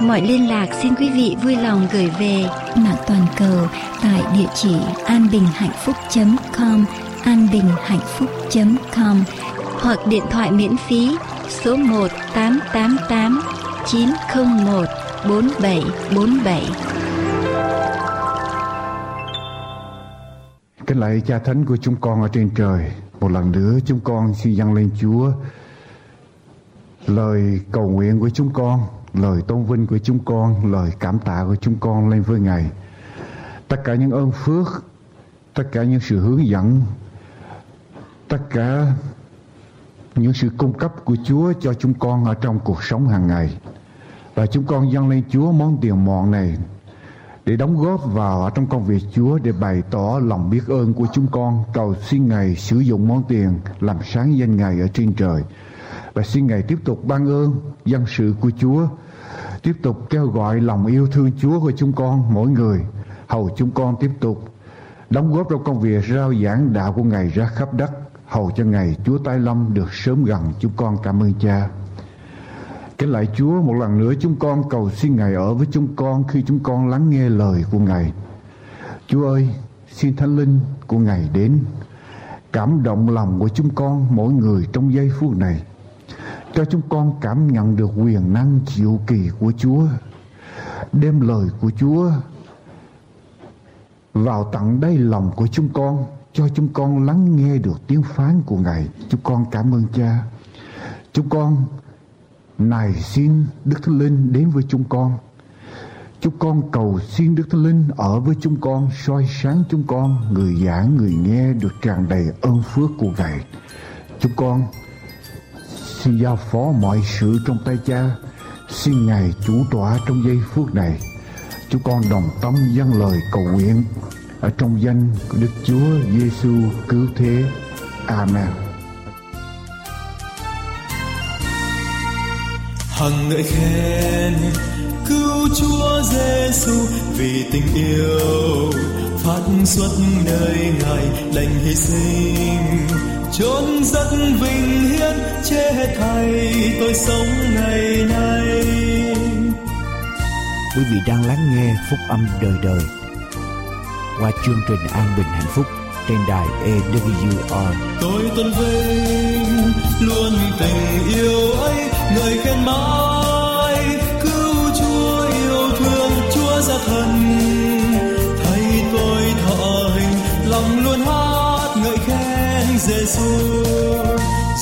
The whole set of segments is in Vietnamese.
mọi liên lạc xin quý vị vui lòng gửi về mạng toàn cầu tại địa chỉ anbinhhạnhphúc.com anbinhhạnhphúc.com hoặc điện thoại miễn phí số 1 888 901 4747. Kính lạy cha thánh của chúng con ở trên trời, một lần nữa chúng con xin dâng lên Chúa lời cầu nguyện của chúng con, lời tôn vinh của chúng con, lời cảm tạ của chúng con lên với Ngài. Tất cả những ơn phước, tất cả những sự hướng dẫn, tất cả những sự cung cấp của Chúa cho chúng con ở trong cuộc sống hàng ngày. Và chúng con dâng lên Chúa món tiền mọn này để đóng góp vào ở trong công việc Chúa để bày tỏ lòng biết ơn của chúng con cầu xin Ngài sử dụng món tiền làm sáng danh Ngài ở trên trời và xin Ngài tiếp tục ban ơn dân sự của Chúa tiếp tục kêu gọi lòng yêu thương Chúa của chúng con mỗi người. Hầu chúng con tiếp tục đóng góp trong công việc rao giảng đạo của Ngài ra khắp đất. Hầu cho Ngài Chúa Tái Lâm được sớm gần. Chúng con cảm ơn Cha. Kính lại Chúa một lần nữa chúng con cầu xin Ngài ở với chúng con khi chúng con lắng nghe lời của Ngài. Chúa ơi, xin Thánh Linh của Ngài đến. Cảm động lòng của chúng con mỗi người trong giây phút này. Cho chúng con cảm nhận được quyền năng diệu kỳ của Chúa. Đem lời của Chúa vào tận đây lòng của chúng con cho chúng con lắng nghe được tiếng phán của Ngài. Chúng con cảm ơn Cha. Chúng con này xin Đức Thánh Linh đến với chúng con. Chúng con cầu xin Đức Thánh Linh ở với chúng con, soi sáng chúng con, người giảng, người nghe được tràn đầy ơn phước của Ngài. Chúng con xin giao phó mọi sự trong tay Cha, xin Ngài chủ tọa trong giây phút này. Chúng con đồng tâm dâng lời cầu nguyện ở trong danh của Đức Chúa Giêsu cứu thế. Amen. hằng ngợi khen cứu chúa giêsu vì tình yêu phát xuất nơi ngài lành hy sinh chốn rất vinh hiển chết thay tôi sống ngày nay. Quý vị đang lắng nghe phúc âm đời đời. Qua chương trình an bình hạnh phúc trên đài AWR. Tôi tôn vinh luôn tình yêu ấy người khen mãi cứu Chúa yêu thương Chúa ra thân Giêsu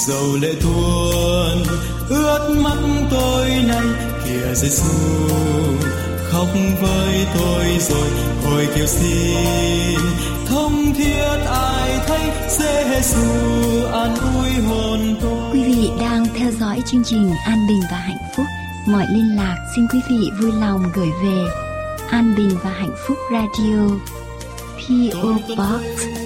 dầu lệ tuôn, ướt mắt tôi này kìa Giêsu khóc với tôi rồi hồi kêu xin thông thiết ai thấy Giêsu an ủi hồn tôi Quý vị đang theo dõi chương trình An Bình và Hạnh Phúc. Mọi liên lạc xin quý vị vui lòng gửi về An Bình và Hạnh Phúc Radio PO Box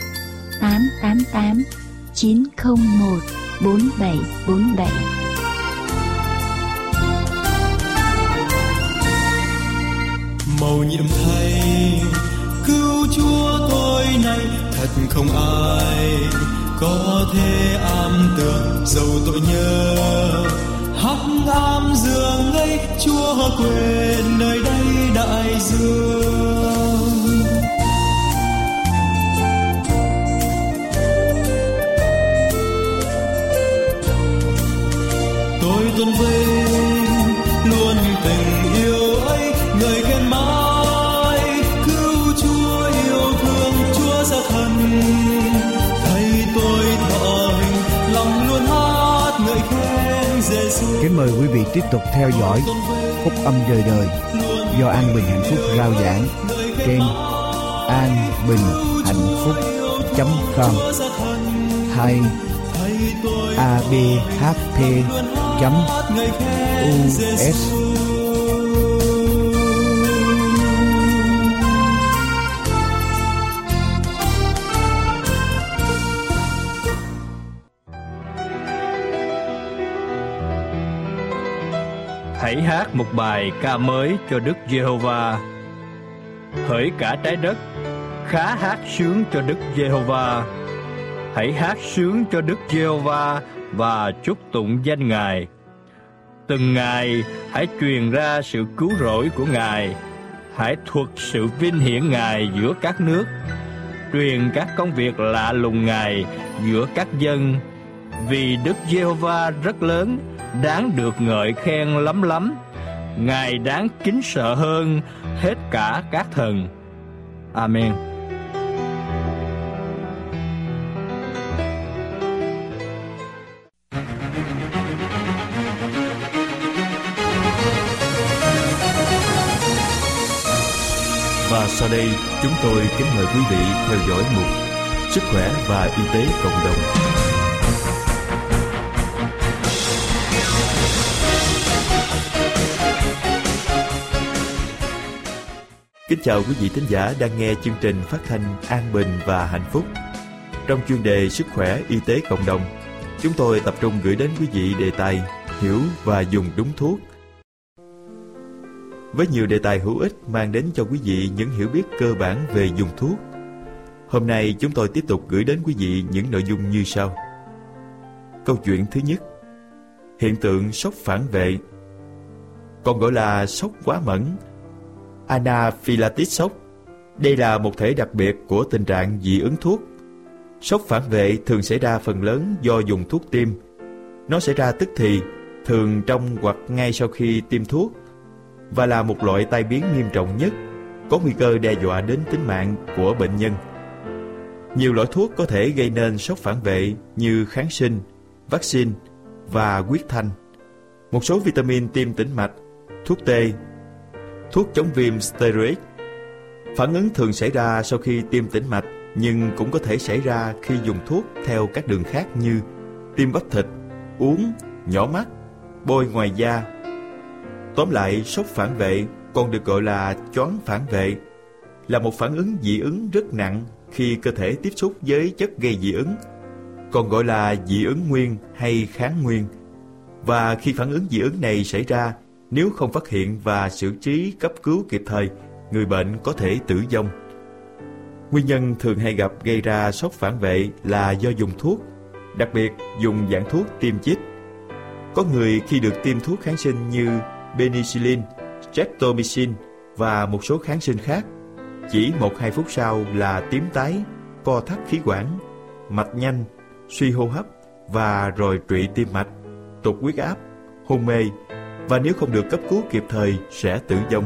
888 901 4747 màu nhiệm thay, cứu chúa tôi nay thật không ai có thể am tường dầu tội nhớ. Hắc ám giường ấy chúa quên nơi đây đại dương. luôn vinh luôn tình yêu ấy, người khen mãi. Cứu chúa yêu thương, chúa ra thân. Thấy tôi thọ hình, lòng luôn hát ngợi khen giêsu kính mời quý vị tiếp tục theo dõi khúc âm đời đời do an bình hạnh phúc rao giảng trên an bình hạnh phúc com hay abhp us Hãy hát một bài ca mới cho Đức Giê-hô-va. Hỡi cả trái đất, khá hát sướng cho Đức Giê-hô-va. Hãy hát sướng cho Đức Giê-hô-va và chúc tụng danh Ngài. Từng ngày hãy truyền ra sự cứu rỗi của Ngài. Hãy thuật sự vinh hiển Ngài giữa các nước. Truyền các công việc lạ lùng Ngài giữa các dân. Vì Đức Giê-hô-va rất lớn, đáng được ngợi khen lắm lắm. Ngài đáng kính sợ hơn hết cả các thần. Amen. Đây chúng tôi kính mời quý vị theo dõi mục Sức khỏe và y tế cộng đồng. Kính chào quý vị thính giả đang nghe chương trình phát thanh An Bình và Hạnh Phúc. Trong chuyên đề Sức khỏe y tế cộng đồng, chúng tôi tập trung gửi đến quý vị đề tài Hiểu và dùng đúng thuốc với nhiều đề tài hữu ích mang đến cho quý vị những hiểu biết cơ bản về dùng thuốc. Hôm nay chúng tôi tiếp tục gửi đến quý vị những nội dung như sau. Câu chuyện thứ nhất Hiện tượng sốc phản vệ Còn gọi là sốc quá mẫn Anaphylaxis sốc Đây là một thể đặc biệt của tình trạng dị ứng thuốc. Sốc phản vệ thường xảy ra phần lớn do dùng thuốc tiêm. Nó xảy ra tức thì, thường trong hoặc ngay sau khi tiêm thuốc và là một loại tai biến nghiêm trọng nhất, có nguy cơ đe dọa đến tính mạng của bệnh nhân. Nhiều loại thuốc có thể gây nên sốc phản vệ như kháng sinh, vaccine và huyết thanh. Một số vitamin tiêm tĩnh mạch, thuốc tê, thuốc chống viêm steroid. Phản ứng thường xảy ra sau khi tiêm tĩnh mạch nhưng cũng có thể xảy ra khi dùng thuốc theo các đường khác như tiêm bắp thịt, uống, nhỏ mắt, bôi ngoài da Tóm lại, sốc phản vệ còn được gọi là choáng phản vệ là một phản ứng dị ứng rất nặng khi cơ thể tiếp xúc với chất gây dị ứng, còn gọi là dị ứng nguyên hay kháng nguyên. Và khi phản ứng dị ứng này xảy ra, nếu không phát hiện và xử trí cấp cứu kịp thời, người bệnh có thể tử vong. Nguyên nhân thường hay gặp gây ra sốc phản vệ là do dùng thuốc, đặc biệt dùng dạng thuốc tiêm chích. Có người khi được tiêm thuốc kháng sinh như penicillin, streptomycin và một số kháng sinh khác. Chỉ một hai phút sau là tím tái, co thắt khí quản, mạch nhanh, suy hô hấp và rồi trụy tim mạch, tụt huyết áp, hôn mê và nếu không được cấp cứu kịp thời sẽ tử vong.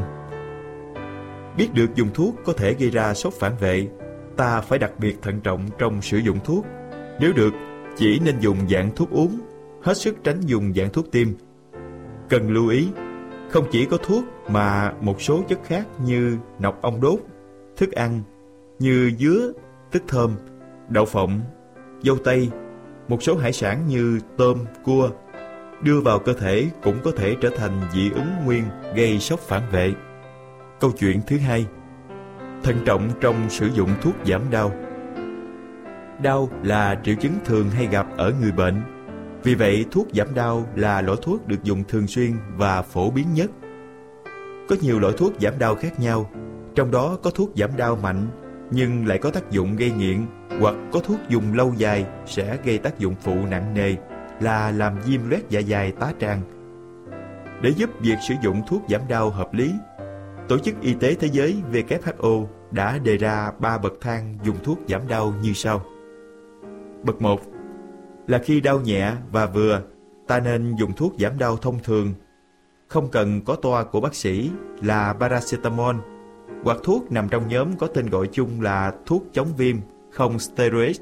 Biết được dùng thuốc có thể gây ra sốc phản vệ, ta phải đặc biệt thận trọng trong sử dụng thuốc. Nếu được, chỉ nên dùng dạng thuốc uống, hết sức tránh dùng dạng thuốc tiêm. Cần lưu ý, không chỉ có thuốc mà một số chất khác như nọc ong đốt, thức ăn như dứa, tức thơm, đậu phộng, dâu tây, một số hải sản như tôm, cua đưa vào cơ thể cũng có thể trở thành dị ứng nguyên gây sốc phản vệ. Câu chuyện thứ hai Thận trọng trong sử dụng thuốc giảm đau Đau là triệu chứng thường hay gặp ở người bệnh vì vậy, thuốc giảm đau là loại thuốc được dùng thường xuyên và phổ biến nhất. Có nhiều loại thuốc giảm đau khác nhau, trong đó có thuốc giảm đau mạnh nhưng lại có tác dụng gây nghiện hoặc có thuốc dùng lâu dài sẽ gây tác dụng phụ nặng nề là làm viêm loét dạ dày tá tràng. Để giúp việc sử dụng thuốc giảm đau hợp lý, Tổ chức Y tế Thế giới WHO đã đề ra ba bậc thang dùng thuốc giảm đau như sau. Bậc 1 là khi đau nhẹ và vừa, ta nên dùng thuốc giảm đau thông thường. Không cần có toa của bác sĩ là paracetamol hoặc thuốc nằm trong nhóm có tên gọi chung là thuốc chống viêm không steroid.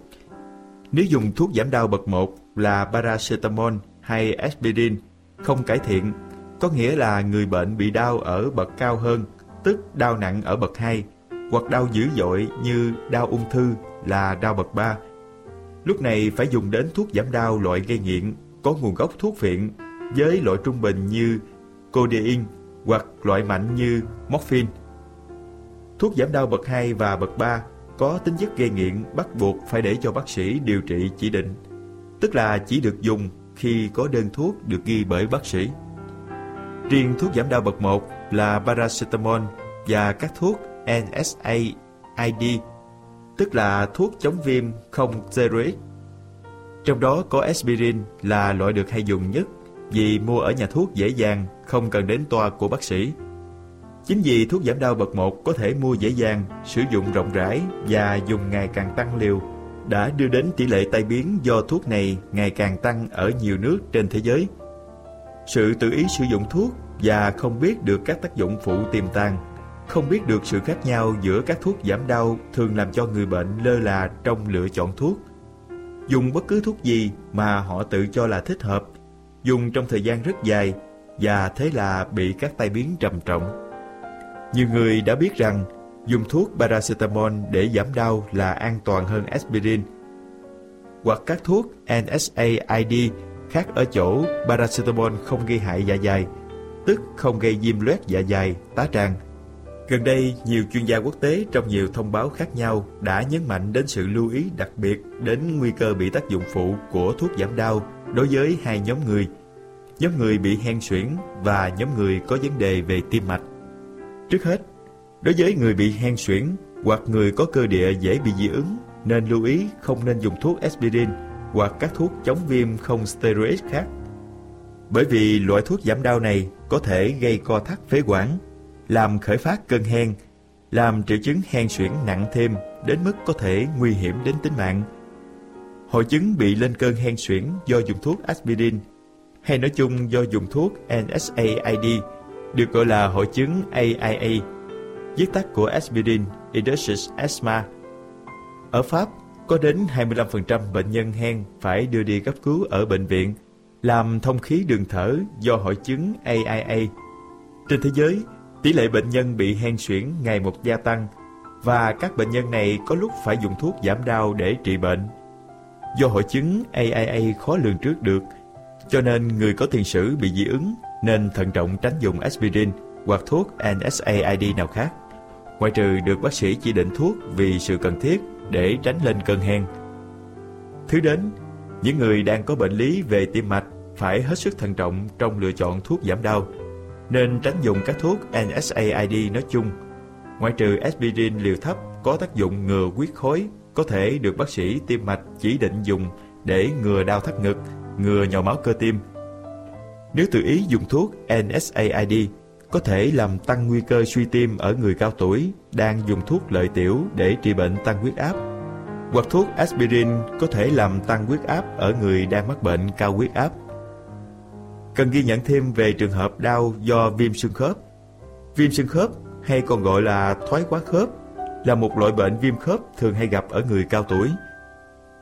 Nếu dùng thuốc giảm đau bậc 1 là paracetamol hay aspirin không cải thiện, có nghĩa là người bệnh bị đau ở bậc cao hơn, tức đau nặng ở bậc 2, hoặc đau dữ dội như đau ung thư là đau bậc 3. Lúc này phải dùng đến thuốc giảm đau loại gây nghiện có nguồn gốc thuốc phiện với loại trung bình như codeine hoặc loại mạnh như morphine. Thuốc giảm đau bậc 2 và bậc 3 có tính chất gây nghiện bắt buộc phải để cho bác sĩ điều trị chỉ định, tức là chỉ được dùng khi có đơn thuốc được ghi bởi bác sĩ. Riêng thuốc giảm đau bậc 1 là paracetamol và các thuốc NSAID, tức là thuốc chống viêm không steroid. Trong đó có aspirin là loại được hay dùng nhất vì mua ở nhà thuốc dễ dàng, không cần đến toa của bác sĩ. Chính vì thuốc giảm đau bậc 1 có thể mua dễ dàng, sử dụng rộng rãi và dùng ngày càng tăng liều, đã đưa đến tỷ lệ tai biến do thuốc này ngày càng tăng ở nhiều nước trên thế giới. Sự tự ý sử dụng thuốc và không biết được các tác dụng phụ tiềm tàng, không biết được sự khác nhau giữa các thuốc giảm đau thường làm cho người bệnh lơ là trong lựa chọn thuốc. Dùng bất cứ thuốc gì mà họ tự cho là thích hợp, dùng trong thời gian rất dài và thế là bị các tai biến trầm trọng. Nhiều người đã biết rằng dùng thuốc paracetamol để giảm đau là an toàn hơn aspirin. Hoặc các thuốc NSAID khác ở chỗ paracetamol không gây hại dạ dày, tức không gây viêm loét dạ dày, tá tràng. Gần đây, nhiều chuyên gia quốc tế trong nhiều thông báo khác nhau đã nhấn mạnh đến sự lưu ý đặc biệt đến nguy cơ bị tác dụng phụ của thuốc giảm đau đối với hai nhóm người, nhóm người bị hen suyễn và nhóm người có vấn đề về tim mạch. Trước hết, đối với người bị hen suyễn hoặc người có cơ địa dễ bị dị ứng, nên lưu ý không nên dùng thuốc aspirin hoặc các thuốc chống viêm không steroid khác. Bởi vì loại thuốc giảm đau này có thể gây co thắt phế quản, làm khởi phát cơn hen, làm triệu chứng hen suyễn nặng thêm đến mức có thể nguy hiểm đến tính mạng. Hội chứng bị lên cơn hen suyễn do dùng thuốc aspirin hay nói chung do dùng thuốc NSAID được gọi là hội chứng AIA, viết tắt của Aspirin Induced Asthma. Ở Pháp, có đến 25% bệnh nhân hen phải đưa đi cấp cứu ở bệnh viện, làm thông khí đường thở do hội chứng AIA. Trên thế giới, tỷ lệ bệnh nhân bị hen suyễn ngày một gia tăng và các bệnh nhân này có lúc phải dùng thuốc giảm đau để trị bệnh. Do hội chứng AIA khó lường trước được, cho nên người có tiền sử bị dị ứng nên thận trọng tránh dùng aspirin hoặc thuốc NSAID nào khác, ngoại trừ được bác sĩ chỉ định thuốc vì sự cần thiết để tránh lên cơn hen. Thứ đến, những người đang có bệnh lý về tim mạch phải hết sức thận trọng trong lựa chọn thuốc giảm đau, nên tránh dùng các thuốc NSAID nói chung, ngoại trừ aspirin liều thấp có tác dụng ngừa huyết khối có thể được bác sĩ tim mạch chỉ định dùng để ngừa đau thắt ngực, ngừa nhồi máu cơ tim nếu tự ý dùng thuốc NSAID, có thể làm tăng nguy cơ suy tim ở người cao tuổi đang dùng thuốc lợi tiểu để trị bệnh tăng huyết áp. Hoặc thuốc aspirin có thể làm tăng huyết áp ở người đang mắc bệnh cao huyết áp. Cần ghi nhận thêm về trường hợp đau do viêm xương khớp. Viêm xương khớp hay còn gọi là thoái hóa khớp là một loại bệnh viêm khớp thường hay gặp ở người cao tuổi.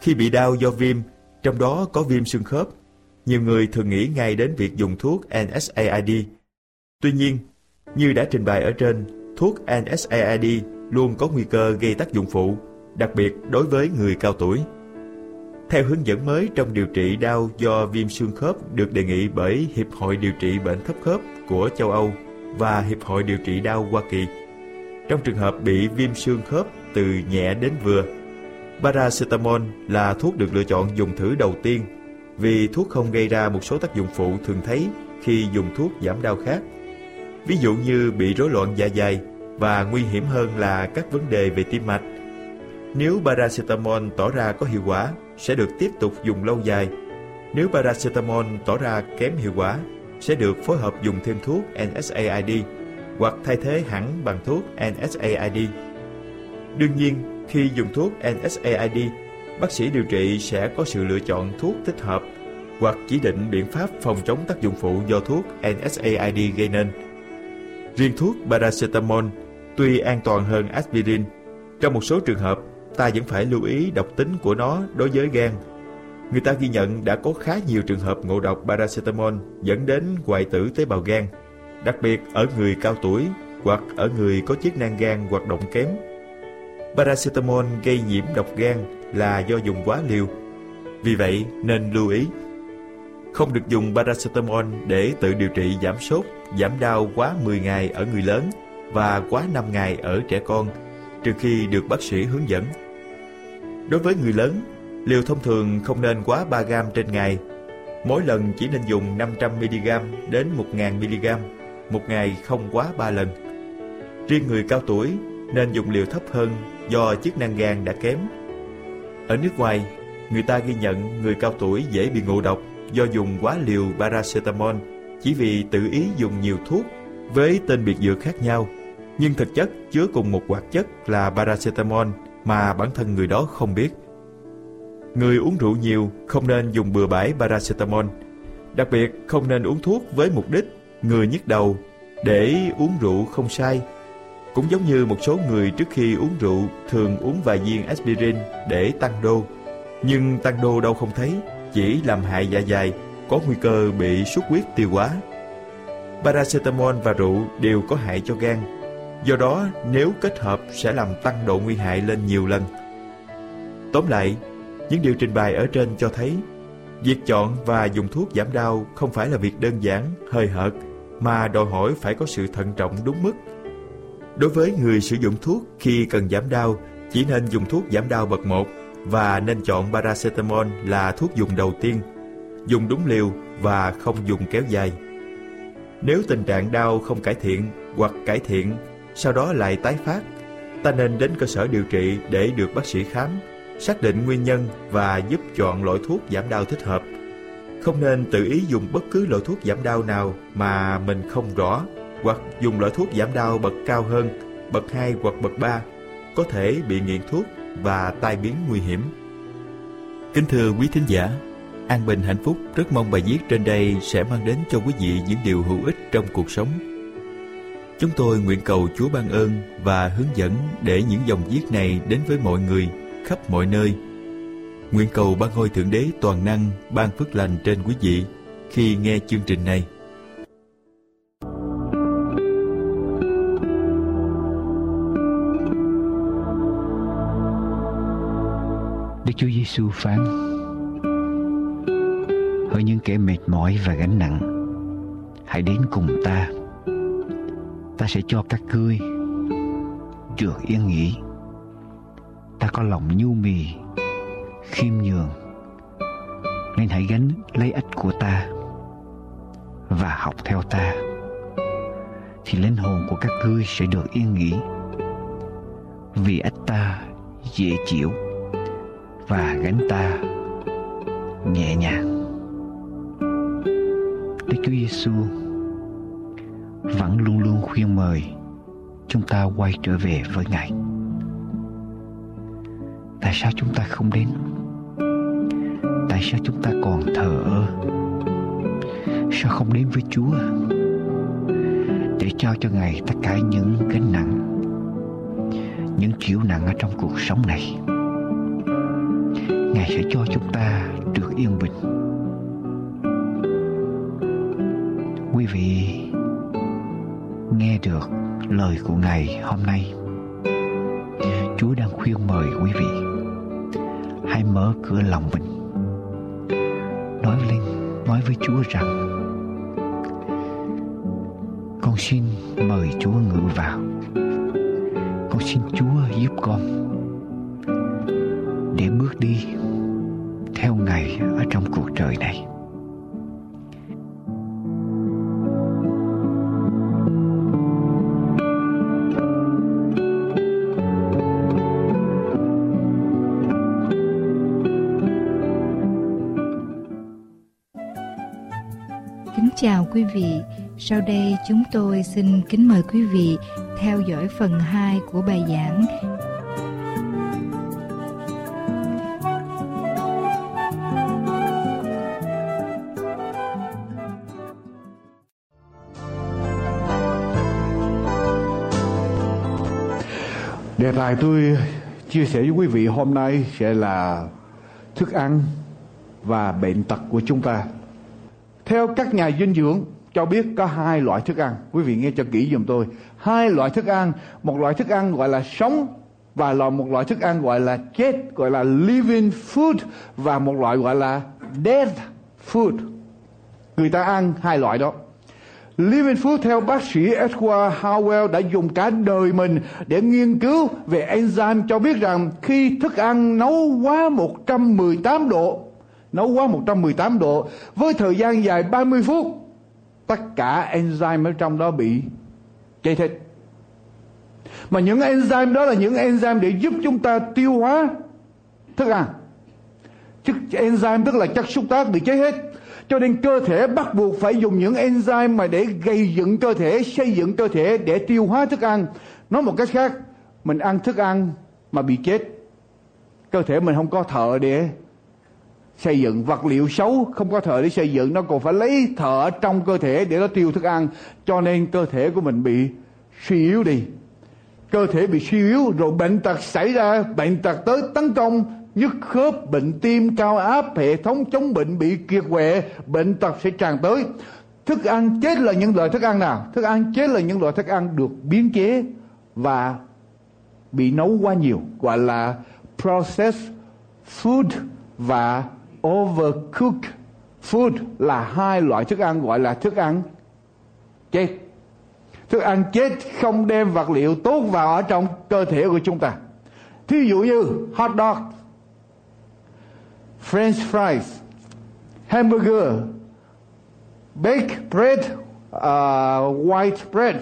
Khi bị đau do viêm, trong đó có viêm xương khớp, nhiều người thường nghĩ ngay đến việc dùng thuốc NSAID. Tuy nhiên, như đã trình bày ở trên, thuốc NSAID luôn có nguy cơ gây tác dụng phụ, đặc biệt đối với người cao tuổi. Theo hướng dẫn mới trong điều trị đau do viêm xương khớp được đề nghị bởi Hiệp hội Điều trị Bệnh Thấp Khớp của châu Âu và Hiệp hội Điều trị Đau Hoa Kỳ. Trong trường hợp bị viêm xương khớp từ nhẹ đến vừa, paracetamol là thuốc được lựa chọn dùng thử đầu tiên vì thuốc không gây ra một số tác dụng phụ thường thấy khi dùng thuốc giảm đau khác. Ví dụ như bị rối loạn dạ dày và nguy hiểm hơn là các vấn đề về tim mạch. Nếu paracetamol tỏ ra có hiệu quả, sẽ được tiếp tục dùng lâu dài. Nếu paracetamol tỏ ra kém hiệu quả, sẽ được phối hợp dùng thêm thuốc NSAID hoặc thay thế hẳn bằng thuốc NSAID. Đương nhiên, khi dùng thuốc NSAID bác sĩ điều trị sẽ có sự lựa chọn thuốc thích hợp hoặc chỉ định biện pháp phòng chống tác dụng phụ do thuốc NSAID gây nên. Riêng thuốc paracetamol tuy an toàn hơn aspirin, trong một số trường hợp ta vẫn phải lưu ý độc tính của nó đối với gan. người ta ghi nhận đã có khá nhiều trường hợp ngộ độc paracetamol dẫn đến hoại tử tế bào gan, đặc biệt ở người cao tuổi hoặc ở người có chức năng gan hoạt động kém. Paracetamol gây nhiễm độc gan là do dùng quá liều. Vì vậy nên lưu ý không được dùng paracetamol để tự điều trị giảm sốt, giảm đau quá 10 ngày ở người lớn và quá 5 ngày ở trẻ con, trừ khi được bác sĩ hướng dẫn. Đối với người lớn, liều thông thường không nên quá 3 gram trên ngày. Mỗi lần chỉ nên dùng 500mg đến 1000mg, một ngày không quá 3 lần. Riêng người cao tuổi nên dùng liều thấp hơn do chức năng gan đã kém. Ở nước ngoài, người ta ghi nhận người cao tuổi dễ bị ngộ độc do dùng quá liều paracetamol chỉ vì tự ý dùng nhiều thuốc với tên biệt dược khác nhau, nhưng thực chất chứa cùng một hoạt chất là paracetamol mà bản thân người đó không biết. Người uống rượu nhiều không nên dùng bừa bãi paracetamol, đặc biệt không nên uống thuốc với mục đích người nhức đầu để uống rượu không sai. Cũng giống như một số người trước khi uống rượu thường uống vài viên aspirin để tăng đô, nhưng tăng đô đâu không thấy chỉ làm hại dạ dày, có nguy cơ bị xuất huyết tiêu hóa. Paracetamol và rượu đều có hại cho gan, do đó nếu kết hợp sẽ làm tăng độ nguy hại lên nhiều lần. Tóm lại, những điều trình bày ở trên cho thấy việc chọn và dùng thuốc giảm đau không phải là việc đơn giản, hơi hợt, mà đòi hỏi phải có sự thận trọng đúng mức. Đối với người sử dụng thuốc khi cần giảm đau, chỉ nên dùng thuốc giảm đau bậc 1 và nên chọn paracetamol là thuốc dùng đầu tiên, dùng đúng liều và không dùng kéo dài. Nếu tình trạng đau không cải thiện hoặc cải thiện, sau đó lại tái phát, ta nên đến cơ sở điều trị để được bác sĩ khám, xác định nguyên nhân và giúp chọn loại thuốc giảm đau thích hợp. Không nên tự ý dùng bất cứ loại thuốc giảm đau nào mà mình không rõ, hoặc dùng loại thuốc giảm đau bậc cao hơn, bậc 2 hoặc bậc 3, có thể bị nghiện thuốc và tai biến nguy hiểm. Kính thưa quý thính giả, An Bình Hạnh Phúc rất mong bài viết trên đây sẽ mang đến cho quý vị những điều hữu ích trong cuộc sống. Chúng tôi nguyện cầu Chúa ban ơn và hướng dẫn để những dòng viết này đến với mọi người khắp mọi nơi. Nguyện cầu ban ngôi Thượng Đế toàn năng ban phước lành trên quý vị khi nghe chương trình này. Đức Chúa Giêsu phán, Hỡi những kẻ mệt mỏi và gánh nặng, Hãy đến cùng ta Ta sẽ cho các ngươi Được yên nghỉ Ta có lòng nhu mì, Khiêm nhường, Nên hãy gánh lấy ích của ta Và học theo ta, Thì linh hồn của các ngươi sẽ được yên nghỉ Vì ích ta dễ chịu và gánh ta nhẹ nhàng. Đức Chúa Giêsu vẫn luôn luôn khuyên mời chúng ta quay trở về với Ngài. Tại sao chúng ta không đến? Tại sao chúng ta còn thờ ơ? Sao không đến với Chúa? Để trao cho Ngài tất cả những gánh nặng, những chịu nặng ở trong cuộc sống này. Ngài sẽ cho chúng ta được yên bình. Quý vị nghe được lời của Ngài hôm nay. Chúa đang khuyên mời quý vị hãy mở cửa lòng mình. Nói lên, nói với Chúa rằng con xin mời Chúa ngự vào. Con xin Chúa giúp con để bước đi theo Ngài ở trong cuộc đời này. Quý vị. Sau đây chúng tôi xin kính mời quý vị theo dõi phần 2 của bài giảng Đề tài tôi chia sẻ với quý vị hôm nay sẽ là thức ăn và bệnh tật của chúng ta. Theo các nhà dinh dưỡng cho biết có hai loại thức ăn. Quý vị nghe cho kỹ giùm tôi. Hai loại thức ăn, một loại thức ăn gọi là sống và là một loại thức ăn gọi là chết gọi là living food và một loại gọi là dead food. Người ta ăn hai loại đó. Living Food theo bác sĩ Edward Howell đã dùng cả đời mình để nghiên cứu về enzyme cho biết rằng khi thức ăn nấu quá 118 độ, nấu quá 118 độ với thời gian dài 30 phút, tất cả enzyme ở trong đó bị chạy hết. Mà những enzyme đó là những enzyme để giúp chúng ta tiêu hóa thức ăn. Chất enzyme tức là chất xúc tác bị cháy hết cho nên cơ thể bắt buộc phải dùng những enzyme mà để gây dựng cơ thể, xây dựng cơ thể để tiêu hóa thức ăn. Nói một cách khác, mình ăn thức ăn mà bị chết. Cơ thể mình không có thợ để xây dựng vật liệu xấu không có thợ để xây dựng nó còn phải lấy thợ trong cơ thể để nó tiêu thức ăn cho nên cơ thể của mình bị suy yếu đi cơ thể bị suy yếu rồi bệnh tật xảy ra bệnh tật tới tấn công nhức khớp, bệnh tim, cao áp, hệ thống chống bệnh bị kiệt quệ, bệnh tật sẽ tràn tới. Thức ăn chết là những loại thức ăn nào? Thức ăn chết là những loại thức ăn được biến chế và bị nấu quá nhiều, gọi là processed food và overcooked food là hai loại thức ăn gọi là thức ăn chết. Thức ăn chết không đem vật liệu tốt vào ở trong cơ thể của chúng ta. Thí dụ như hot dog French fries, hamburger, baked bread, uh, white bread,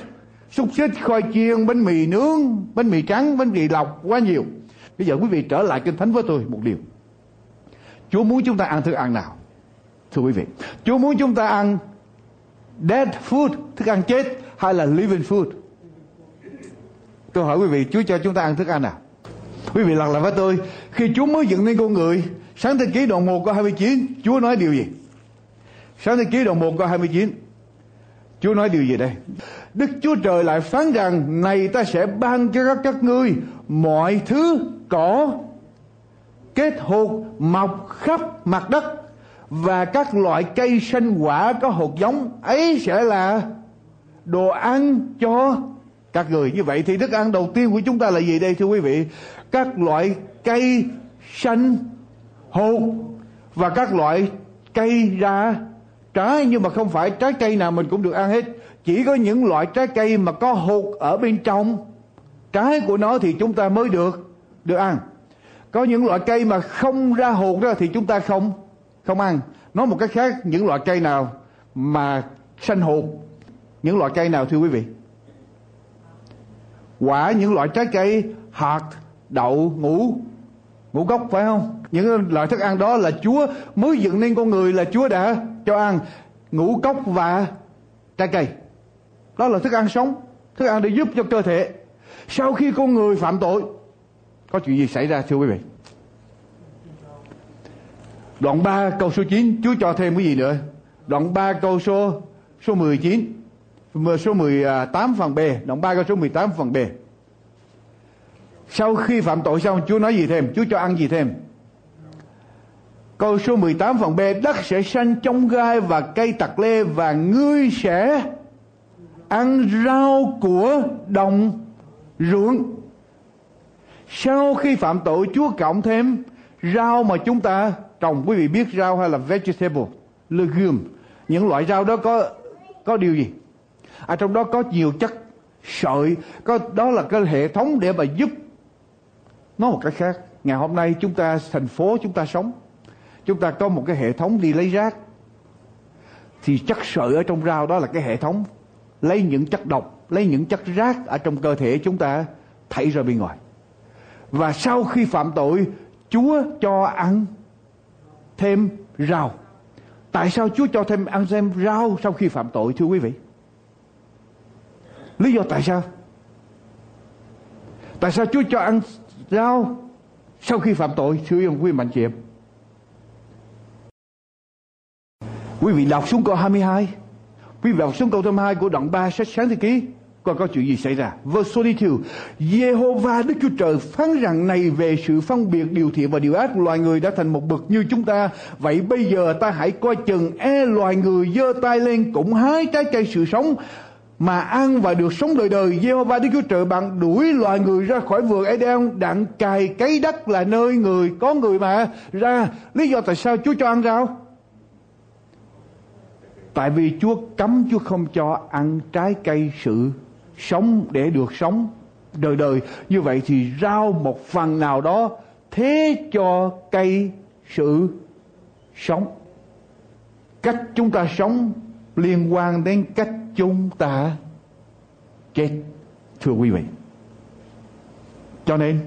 xúc xích, khoai chiên, bánh mì nướng, bánh mì trắng, bánh mì lọc, quá nhiều. Bây giờ quý vị trở lại kinh thánh với tôi một điều. Chúa muốn chúng ta ăn thức ăn nào? Thưa quý vị, Chúa muốn chúng ta ăn dead food, thức ăn chết hay là living food? Tôi hỏi quý vị, Chúa cho chúng ta ăn thức ăn nào? Quý vị lặp lại với tôi, khi Chúa mới dựng nên con người, Sáng thế ký đoạn 1 câu 29 Chúa nói điều gì Sáng thế ký đoạn 1 câu 29 Chúa nói điều gì đây Đức Chúa Trời lại phán rằng Này ta sẽ ban cho các các ngươi Mọi thứ cỏ Kết hột mọc khắp mặt đất. Và các loại cây sinh quả có hột giống, Ấy sẽ là Đồ ăn cho các người. Như vậy thì thức ăn đầu tiên của chúng ta là gì đây, thưa quý vị? Các loại cây xanh hột và các loại cây ra. Trái nhưng mà không phải trái cây nào mình cũng được ăn hết. Chỉ có những loại trái cây mà có hột ở bên trong. Trái của nó thì chúng ta mới được được ăn có những loại cây mà không ra hột đó thì chúng ta không không ăn. Nói một cách khác, những loại cây nào mà xanh hột, những loại cây nào thưa quý vị? Quả, những loại trái cây, hạt, đậu, ngũ ngũ cốc phải không? Những loại thức ăn đó là chúa mới dựng nên con người, là chúa đã cho ăn ngũ cốc và trái cây. Đó là thức ăn sống, thức ăn để giúp cho cơ thể. Sau khi con người phạm tội có chuyện gì xảy ra, thưa quý vị? Đoạn 3 câu số 9 Chúa cho thêm cái gì nữa? Đoạn 3 câu số số 19 số 18 phần B. Đoạn 3 câu số 18 phần B. Sau khi phạm tội xong, Chúa nói gì thêm? Chúa cho ăn gì thêm? Câu số 18 phần B, Đất sẽ xanh trong gai và cây tặc lê Và ngươi sẽ ăn rau của đồng ruộng. Sau khi phạm tội Chúa cộng thêm Rau mà chúng ta trồng. Quý vị biết rau hay là vegetable Legume Những loại rau đó có có điều gì? À, trong đó có nhiều chất sợi có đó là cái hệ thống để mà giúp nói một cách khác. Ngày hôm nay chúng ta thành phố chúng ta sống chúng ta có một cái hệ thống đi lấy rác. Thì chất sợi ở trong rau đó là cái hệ thống lấy những chất độc lấy những chất rác ở trong cơ thể chúng ta thảy ra bên ngoài và sau khi phạm tội, chúa cho ăn thêm rau. Tại sao chúa cho thêm ăn thêm rau sau khi phạm tội, thưa quý vị? Lý do tại sao? Tại sao chúa cho ăn rau sau khi phạm tội, thưa ông, quý mạnh chị em? Quý vị đọc xuống câu 22 quý vị đọc xuống câu 22 của đoạn 3 sách sáng thế ký và có chuyện gì xảy ra? Verse 42 Jehovah Đức Chúa Trời phán rằng này về sự phân biệt điều thiện và điều ác, loài người đã thành một bậc như chúng ta. Vậy bây giờ ta hãy coi chừng e loài người giơ tay lên cũng hái trái cây sự sống mà ăn và được sống đời đời. Jehovah Đức Chúa Trời bạn đuổi loài người ra khỏi vườn Eden, đặng cài cấy đất là nơi người có người mà ra. Lý do tại sao Chúa cho ăn rau? Tại vì Chúa cấm Chúa không cho ăn trái cây sự sống để được sống đời đời. Như vậy thì rau một phần nào đó thế cho cây sự sống. Cách chúng ta sống liên quan đến cách chúng ta chết, thưa quý vị. Cho nên,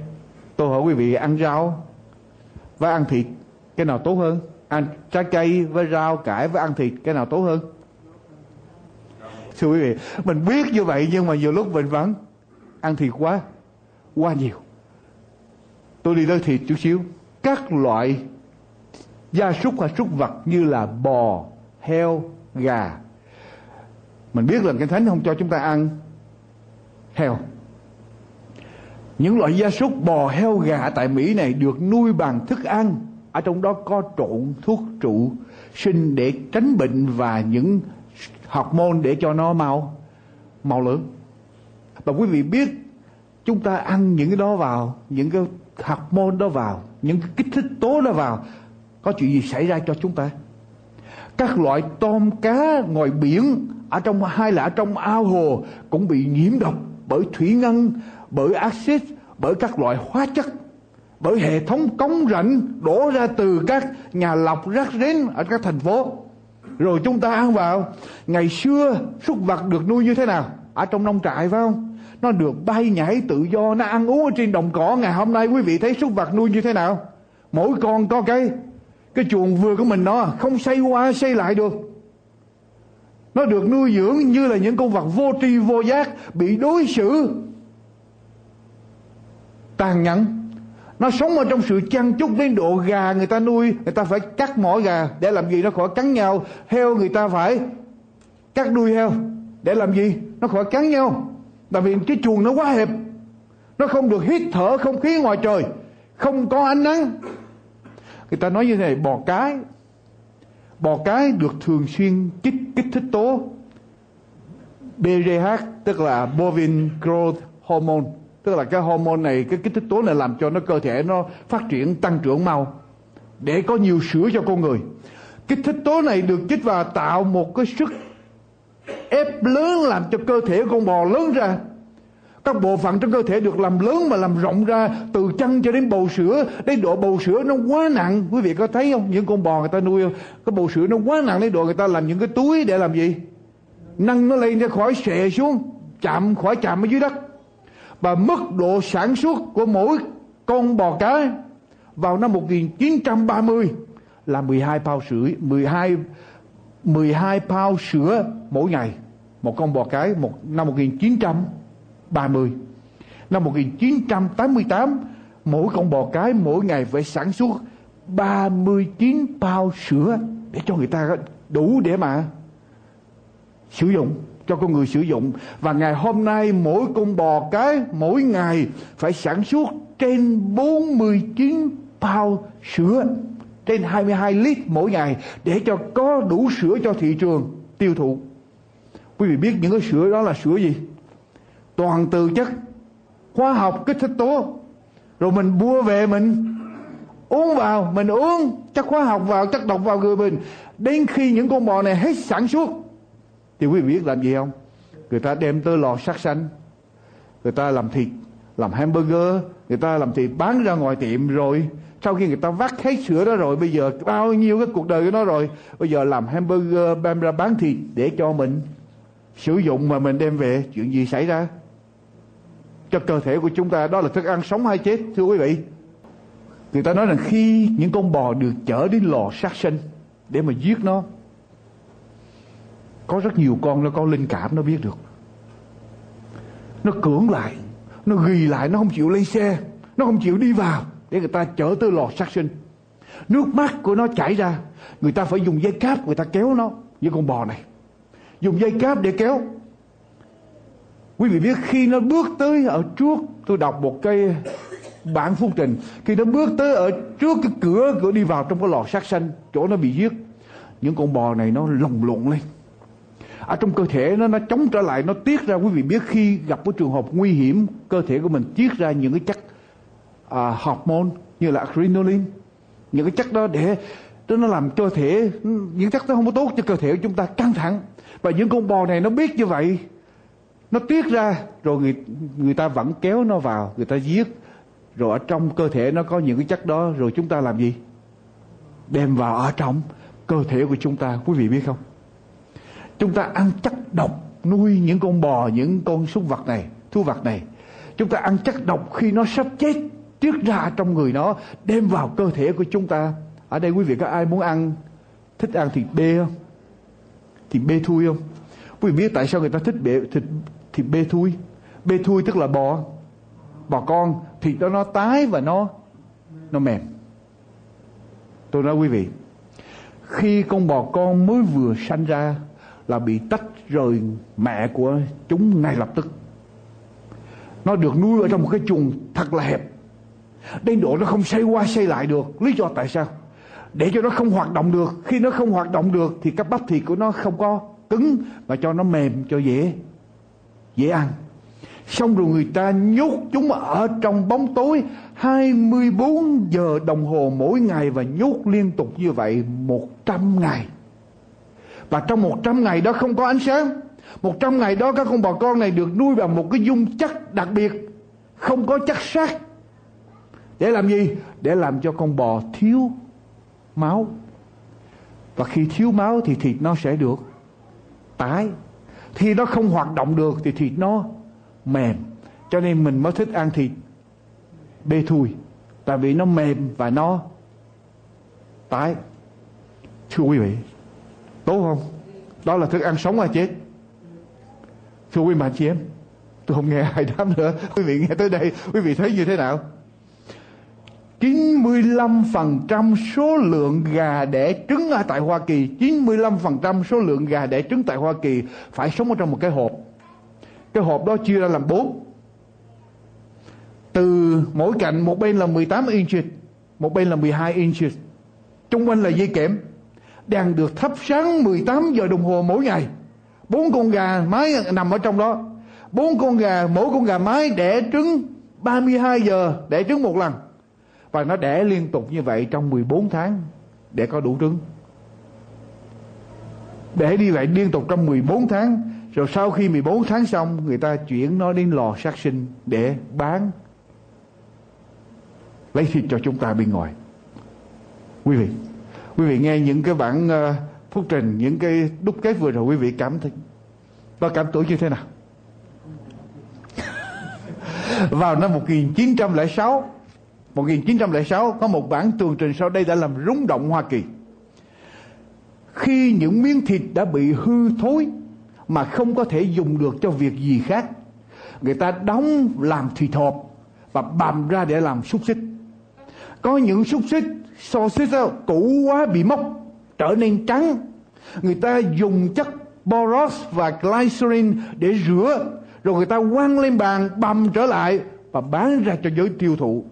tôi hỏi quý vị, ăn rau và ăn thịt, cái nào tốt hơn? Ăn trái cây với rau, cải với ăn thịt, cái nào tốt hơn? Thưa quý vị, mình biết như vậy nhưng mà nhiều lúc mình vẫn ăn thịt quá quá nhiều. Tôi đi tới thịt chút xíu. Các loại gia súc và súc vật như là bò, heo, gà. Mình biết là cái thánh không cho chúng ta ăn heo. Những loại gia súc bò, heo, gà tại Mỹ này được nuôi bằng thức ăn. Ở trong đó có trộn thuốc trụ sinh để tránh bệnh và những hormone để cho nó mau mau lớn. Và quý vị biết, chúng ta ăn những cái đó vào, những cái hormone đó vào, những cái kích thích tố đó vào, có chuyện gì xảy ra cho chúng ta? Các loại tôm cá ngoài biển, ở trong, hay là ở trong ao hồ, cũng bị nhiễm độc bởi thủy ngân, bởi axit, bởi các loại hóa chất, bởi hệ thống cống rãnh đổ ra từ các nhà lọc rác rến ở các thành phố rồi chúng ta ăn vào. Ngày xưa, súc vật được nuôi như thế nào? Ở trong nông trại, phải không? Nó được bay nhảy tự do, nó ăn uống ở trên đồng cỏ. Ngày hôm nay quý vị thấy súc vật nuôi như thế nào? Mỗi con có cái cái chuồng vừa của mình nó không xây qua, xây lại được. Nó được nuôi dưỡng như là những con vật vô tri vô giác, bị đối xử. Tàn nhẫn nó sống ở trong sự chăn chúc đến độ gà người ta nuôi, người ta phải cắt mỏ gà để làm gì? Nó khỏi cắn nhau. Heo người ta phải cắt đuôi heo để làm gì? Nó khỏi cắn nhau. Tại vì cái chuồng nó quá hẹp. Nó không được hít thở không khí ngoài trời. Không có ánh nắng. Người ta nói như thế này, bò cái. Bò cái được thường xuyên kích kích thích tố. BGH tức là bovine growth hormone tức là cái hormone này, cái kích thích tố này làm cho nó cơ thể nó phát triển, tăng trưởng mau. Để có nhiều sữa cho con người. Kích thích tố này được chích vào tạo một cái sức ép lớn làm cho cơ thể con bò lớn ra. Các bộ phận trong cơ thể được làm lớn và làm rộng ra, từ chân cho đến bầu sữa. Đến độ bầu sữa nó quá nặng. Quý vị có thấy không? Những con bò người ta nuôi cái bầu sữa nó quá nặng đến độ người ta làm những cái túi để làm gì? Nâng nó lên ra khỏi xệ xuống, chạm, khỏi chạm ở dưới đất và mức độ sản xuất của mỗi con bò cái vào năm 1930 là 12 bao sữa 12 12 bao sữa mỗi ngày, một con bò cái một, năm 1930 năm 1988 mỗi con bò cái mỗi ngày phải sản xuất 39 bao sữa để cho người ta đủ để mà sử dụng cho con người sử dụng và ngày hôm nay mỗi con bò cái mỗi ngày phải sản xuất trên 49 bao sữa trên 22 lít mỗi ngày để cho có đủ sữa cho thị trường tiêu thụ. Quý vị biết những cái sữa đó là sữa gì? Toàn từ chất hóa học kích thích tố. Rồi mình mua về mình uống vào, mình uống chất hóa học vào, chất độc vào người mình. Đến khi những con bò này hết sản xuất thì quý vị biết làm gì không? Người ta đem tới lò sát sanh. Người ta làm thịt, làm hamburger, người ta làm thịt bán ra ngoài tiệm rồi sau khi người ta vắt hết sữa đó rồi bây giờ bao nhiêu cái cuộc đời của nó rồi bây giờ làm hamburger đem ra bán thịt để cho mình sử dụng mà mình đem về chuyện gì xảy ra cho cơ thể của chúng ta đó là thức ăn sống hay chết thưa quý vị người ta nói rằng khi những con bò được chở đến lò sát sinh để mà giết nó có rất nhiều con nó có linh cảm, nó biết được. Nó cưỡng lại, nó ghi lại, nó không chịu lên xe, nó không chịu đi vào để người ta chở tới lò sát sinh. Nước mắt của nó chảy ra, người ta phải dùng dây cáp người ta kéo nó như con bò này. Dùng dây cáp để kéo. Quý vị biết khi nó bước tới ở trước, tôi đọc một cái bản phúc trình, khi nó bước tới ở trước cái cửa cửa đi vào trong cái lò sát sanh chỗ nó bị giết, những con bò này nó lồng lộn lên ở trong cơ thể nó nó chống trở lại nó tiết ra quý vị biết khi gặp cái trường hợp nguy hiểm cơ thể của mình tiết ra những cái chất à, hormone như là adrenaline những cái chất đó để đó nó làm cơ thể những chất đó không có tốt cho cơ thể của chúng ta căng thẳng. Và những con bò này nó biết như vậy nó tiết ra rồi người người ta vẫn kéo nó vào người ta giết. Rồi ở trong cơ thể nó có những cái chất đó rồi chúng ta làm gì? Đem vào ở trong cơ thể của chúng ta quý vị biết không? Chúng ta ăn chất độc nuôi những con bò những con súc vật này thú vật này. Chúng ta ăn chất độc khi nó sắp chết tiết ra trong người nó đem vào cơ thể của chúng ta. Ở đây quý vị có ai muốn ăn thích ăn thịt bê không? Thịt bê thui không? Quý vị biết tại sao người ta thích bê, thịt thịt bê thui? Bê thui tức là bò. Bò con thịt đó nó tái và nó nó mềm. Tôi nói quý vị khi con bò con mới vừa sanh ra là bị tách rời mẹ của chúng ngay lập tức. Nó được nuôi ở trong một cái chuồng thật là hẹp. Đến độ nó không xoay qua xoay lại được. Lý do tại sao? Để cho nó không hoạt động được. Khi nó không hoạt động được thì các bắp thịt của nó không có cứng và cho nó mềm, cho dễ dễ ăn. Xong rồi người ta nhốt chúng ở trong bóng tối 24 giờ đồng hồ mỗi ngày và nhốt liên tục như vậy 100 ngày và trong 100 ngày đó không có ánh sáng 100 ngày đó các con bò con này được nuôi bằng một cái dung chất đặc biệt, không có chất sắt để làm gì? Để làm cho con bò thiếu máu. Và khi thiếu máu thì thịt nó sẽ được tái. Khi nó không hoạt động được thì thịt nó mềm. Cho nên mình mới thích ăn thịt bê thui, tại vì nó mềm và nó tái. Thưa quý vị tốt không? Đó là thức ăn sống hay chết thưa quý bạn chị em, tôi không nghe ai đáp nữa. Quý vị nghe tới đây, quý vị thấy như thế nào? 95% số lượng gà đẻ trứng ở tại Hoa Kỳ 95% số lượng gà đẻ trứng tại Hoa Kỳ phải sống ở trong một cái hộp. Cái hộp đó chia ra làm bốn. Từ mỗi cạnh một bên là 18 inch một bên là 12 inch trung quanh là dây kẽm đang được thắp sáng 18 giờ đồng hồ mỗi ngày. Bốn con gà mái nằm ở trong đó. Bốn con gà, mỗi con gà mái đẻ trứng 32 giờ, đẻ trứng một lần. Và nó đẻ liên tục như vậy trong 14 tháng để có đủ trứng. Để đi vậy liên tục trong 14 tháng, rồi sau khi 14 tháng xong, người ta chuyển nó đến lò sát sinh để bán. Lấy thịt cho chúng ta bên ngoài. Quý vị quý vị nghe những cái bản ờ, phúc trình, những cái đúc kết vừa rồi quý vị cảm thấy và cảm tưởng như thế nào? Vào năm 1906 1906 có một bản tường trình sau đây đã làm rúng động Hoa Kỳ. Khi những miếng thịt đã bị hư thối mà không có thể dùng được cho việc gì khác, người ta đóng làm thịt hộp và bằm ra để làm xúc xích có những xúc xích, so xích cũ quá, bị mốc, trở nên trắng. Người ta dùng chất boros và glycerin để rửa, rồi người ta quăng lên bàn, bầm trở lại và bán ra cho giới tiêu thụ.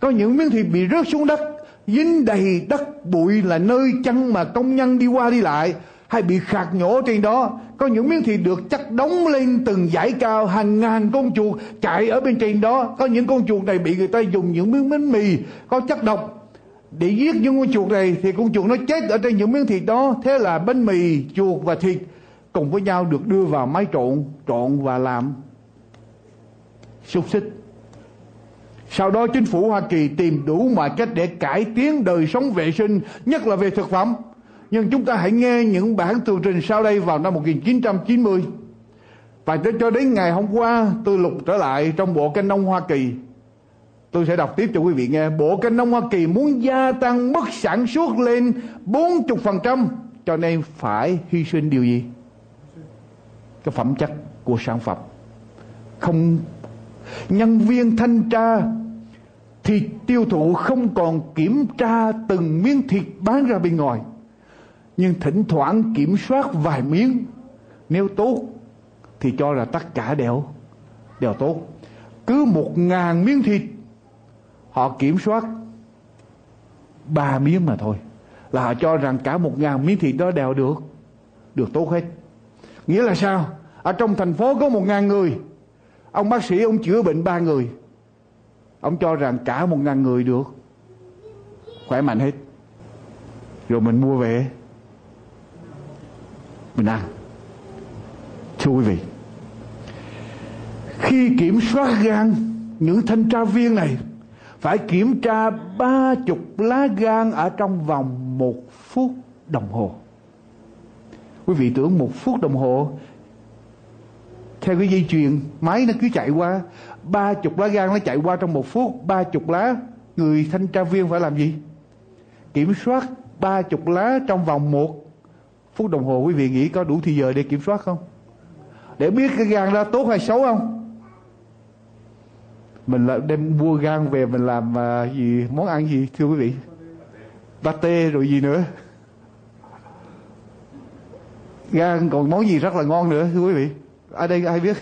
Có những miếng thịt bị rớt xuống đất, dính đầy đất bụi là nơi chân mà công nhân đi qua đi lại hay bị khạc nhổ trên đó. Có những miếng thịt được chắc đóng lên từng dãy cao hàng ngàn con chuột chạy ở bên trên đó. Có những con chuột này bị người ta dùng những miếng bánh mì có chất độc để giết những con chuột này. Thì con chuột nó chết ở trên những miếng thịt đó. Thế là bánh mì chuột và thịt cùng với nhau được đưa vào máy trộn trộn và làm xúc xích. Sau đó chính phủ Hoa Kỳ tìm đủ mọi cách để cải tiến đời sống vệ sinh, nhất là về thực phẩm. Nhưng chúng ta hãy nghe những bản tường trình sau đây vào năm 1990. Và cho đến ngày hôm qua tôi lục trở lại trong bộ canh nông Hoa Kỳ. Tôi sẽ đọc tiếp cho quý vị nghe. Bộ canh nông Hoa Kỳ muốn gia tăng mức sản xuất lên 40% cho nên phải hy sinh điều gì? Cái phẩm chất của sản phẩm. Không, nhân viên thanh tra, thịt tiêu thụ không còn kiểm tra từng miếng thịt bán ra bên ngoài nhưng thỉnh thoảng kiểm soát vài miếng, nếu tốt, thì cho là tất cả đều đều tốt. Cứ một ngàn miếng thịt, họ kiểm soát ba miếng mà thôi. Là họ cho rằng cả một ngàn miếng thịt đó đều được được tốt hết. Nghĩa là sao? Ở trong thành phố có một ngàn người. Ông bác sĩ, ông chữa bệnh ba người. Ông cho rằng cả một ngàn người được. Khỏe mạnh hết. Rồi mình mua về mình ăn. Thưa quý vị, khi kiểm soát gan, những thanh tra viên này phải kiểm tra ba chục lá gan ở trong vòng một phút đồng hồ. Quý vị tưởng một phút đồng hồ, theo cái dây chuyền, máy nó cứ chạy qua, ba chục lá gan nó chạy qua trong một phút, ba chục lá, người thanh tra viên phải làm gì? Kiểm soát ba chục lá trong vòng một phút đồng hồ quý vị nghĩ có đủ thì giờ để kiểm soát không? Để biết cái gan đó tốt hay xấu không? Mình lại đem mua gan về mình làm uh, gì món ăn gì thưa quý vị? Pate rồi gì nữa? Gan còn món gì rất là ngon nữa thưa quý vị? Ở đây ai biết?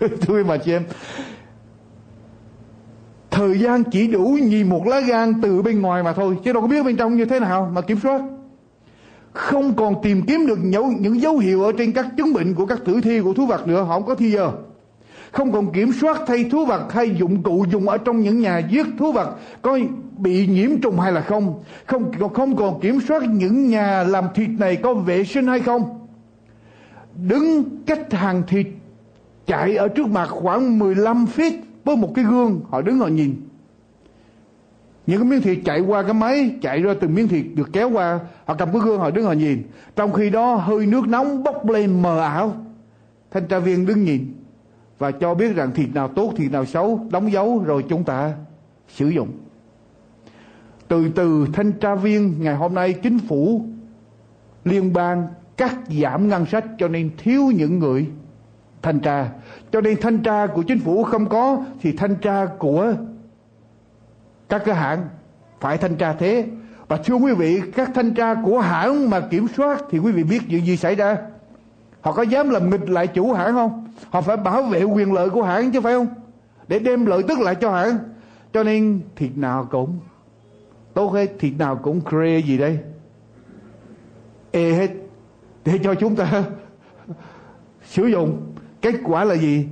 Thưa mà chị em. Thời gian chỉ đủ nhìn một lá gan từ bên ngoài mà thôi chứ đâu có biết bên trong như thế nào mà kiểm soát không còn tìm kiếm được những dấu hiệu ở trên các chứng bệnh của các tử thi, của thú vật nữa, họ không có thi giờ. Không còn kiểm soát thay thú vật hay dụng cụ dùng ở trong những nhà giết thú vật có bị nhiễm trùng hay là không. Không không còn kiểm soát những nhà làm thịt này có vệ sinh hay không. Đứng cách hàng thịt chạy ở trước mặt khoảng 15 feet với một cái gương, họ đứng họ nhìn những cái miếng thịt chạy qua cái máy, chạy ra từng miếng thịt được kéo qua. Họ cầm cái gương, họ đứng họ nhìn. Trong khi đó, hơi nước nóng bốc lên mờ ảo. Thanh tra viên đứng nhìn và cho biết rằng thịt nào tốt, thịt nào xấu, đóng dấu rồi chúng ta sử dụng. Từ từ, thanh tra viên, ngày hôm nay chính phủ liên bang cắt giảm ngân sách cho nên thiếu những người thanh tra. Cho nên thanh tra của chính phủ không có thì thanh tra của các cái hãng phải thanh tra thế. Và thưa quý vị, các thanh tra của hãng mà kiểm soát thì quý vị biết chuyện gì xảy ra? Họ có dám làm nghịch lại chủ hãng không? Họ phải bảo vệ quyền lợi của hãng chứ phải không? Để đem lợi tức lại cho hãng. Cho nên thịt nào cũng, tốt hết thịt nào cũng cre gì đây? Ê hết. Để cho chúng ta sử dụng. Kết quả là gì?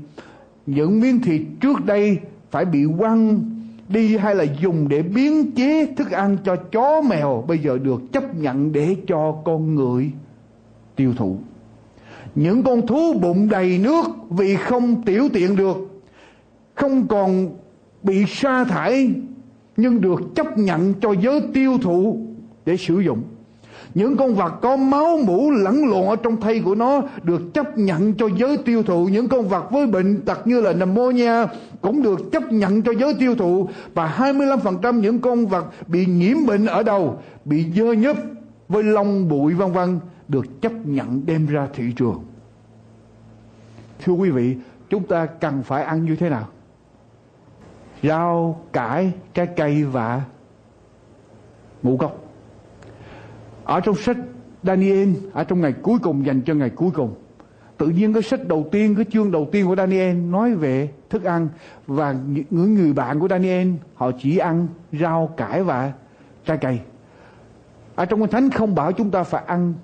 Những miếng thịt trước đây phải bị quăng đi hay là dùng để biến chế thức ăn cho chó mèo, bây giờ được chấp nhận để cho con người tiêu thụ. Những con thú bụng đầy nước vì không tiểu tiện được, không còn bị sa thải, nhưng được chấp nhận cho giới tiêu thụ để sử dụng những con vật có máu, mũ lẫn lộn ở trong thây của nó được chấp nhận cho giới tiêu thụ. Những con vật với bệnh tật như là pneumonia cũng được chấp nhận cho giới tiêu thụ. Và 25% những con vật bị nhiễm bệnh ở đầu, bị dơ nhấp với lông, bụi, vân vân được chấp nhận đem ra thị trường. Thưa quý vị, chúng ta cần phải ăn như thế nào? Rau, cải, trái cây và ngũ cốc ở trong sách Daniel, ở trong ngày cuối cùng dành cho ngày cuối cùng, tự nhiên cái sách đầu tiên, cái chương đầu tiên của Daniel nói về thức ăn và những người bạn của Daniel, họ chỉ ăn rau, cải và trái cây. Ở trong kinh thánh không bảo chúng ta phải ăn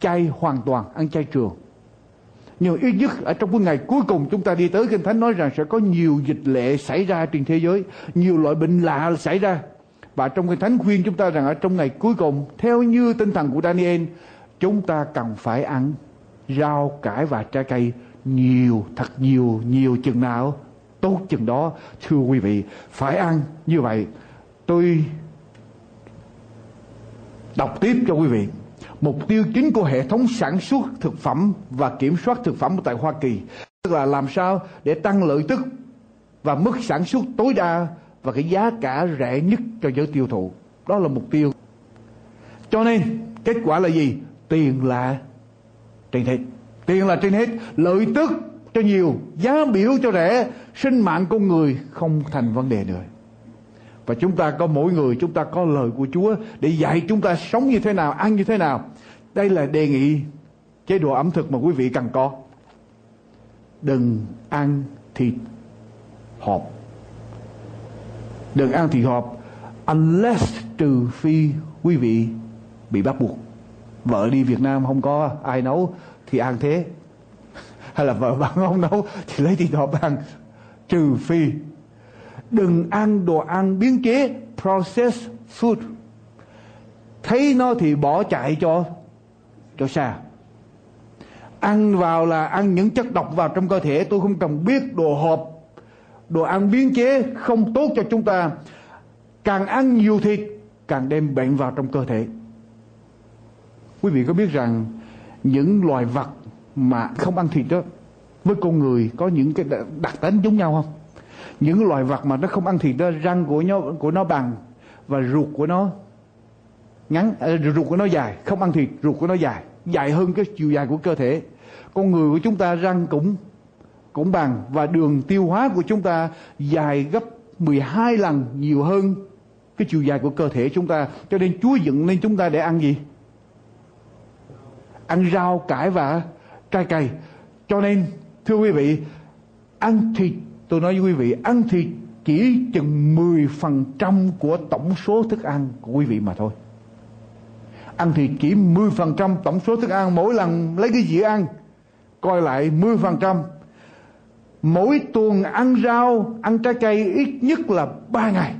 chay hoàn toàn, ăn chay trường. Nhưng ít nhất ở trong cái ngày cuối cùng chúng ta đi tới kinh thánh nói rằng sẽ có nhiều dịch lệ xảy ra trên thế giới, nhiều loại bệnh lạ xảy ra và trong kinh thánh khuyên chúng ta rằng ở trong ngày cuối cùng, theo như tinh thần của Daniel, chúng ta cần phải ăn rau, cải và trái cây nhiều, thật nhiều nhiều chừng nào. Tốt chừng đó, thưa quý vị, phải ăn như vậy. Tôi đọc tiếp cho quý vị. Mục tiêu chính của hệ thống sản xuất thực phẩm và kiểm soát thực phẩm tại Hoa Kỳ, tức là làm sao để tăng lợi tức và mức sản xuất tối đa và cái giá cả rẻ nhất cho giới tiêu thụ. Đó là mục tiêu. Cho nên, kết quả là gì? Tiền là trên hết. Tiền là trên hết. Lợi tức cho nhiều, giá biểu cho rẻ, sinh mạng con người không thành vấn đề nữa. Và chúng ta có mỗi người, chúng ta có lời của Chúa để dạy chúng ta sống như thế nào, ăn như thế nào. Đây là đề nghị, chế độ ẩm thực mà quý vị cần có. Đừng ăn thịt hộp đừng ăn thịt hộp, unless trừ phi quý vị bị bắt buộc. Vợ đi Việt Nam không có ai nấu thì ăn thế. Hay là vợ bạn không nấu thì lấy thịt hộp ăn. Trừ phi. Đừng ăn đồ ăn biến chế, processed food. Thấy nó thì bỏ chạy cho cho xa. Ăn vào là ăn những chất độc vào trong cơ thể. Tôi không cần biết đồ hộp đồ ăn biến chế không tốt cho chúng ta. Càng ăn nhiều thịt càng đem bệnh vào trong cơ thể. Quý vị có biết rằng những loài vật mà không ăn thịt đó với con người có những cái đặc tính giống nhau không? Những loài vật mà nó không ăn thịt đó răng của nó của nó bằng và ruột của nó ngắn à, ruột của nó dài. Không ăn thịt ruột của nó dài. Dài hơn cái chiều dài của cơ thể. Con người của chúng ta răng cũng cũng bằng. Và đường tiêu hóa của chúng ta dài gấp 12 lần nhiều hơn cái chiều dài của cơ thể chúng ta. Cho nên Chúa dựng nên chúng ta để ăn gì? Ăn rau, cải và trái cây. Cho nên, thưa quý vị, ăn thịt, tôi nói với quý vị, ăn thịt chỉ chừng 10% của tổng số thức ăn của quý vị mà thôi. Ăn thịt chỉ 10% tổng số thức ăn mỗi lần lấy cái gì ăn, coi lại 10% mỗi tuần ăn rau, ăn trái cây ít nhất là ba ngày.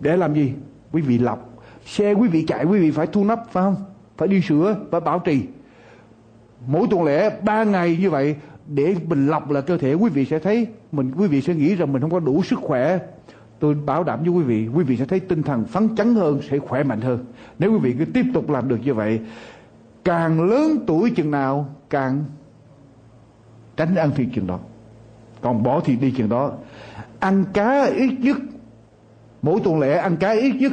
Để làm gì? Quý vị lọc. Xe quý vị chạy, quý vị phải thu nắp, phải không? Phải đi sửa, phải bảo trì. Mỗi tuần lễ ba ngày như vậy, để mình lọc là cơ thể quý vị sẽ thấy mình, quý vị sẽ nghĩ rằng mình không có đủ sức khỏe. Tôi bảo đảm với quý vị quý vị sẽ thấy tinh thần phấn chấn hơn, sẽ khỏe mạnh hơn. Nếu quý vị cứ tiếp tục làm được như vậy, càng lớn tuổi chừng nào, càng tránh ăn thịt chừng đó. Còn bỏ thịt đi chừng đó. Ăn cá ít nhất, mỗi tuần lễ ăn cá ít nhất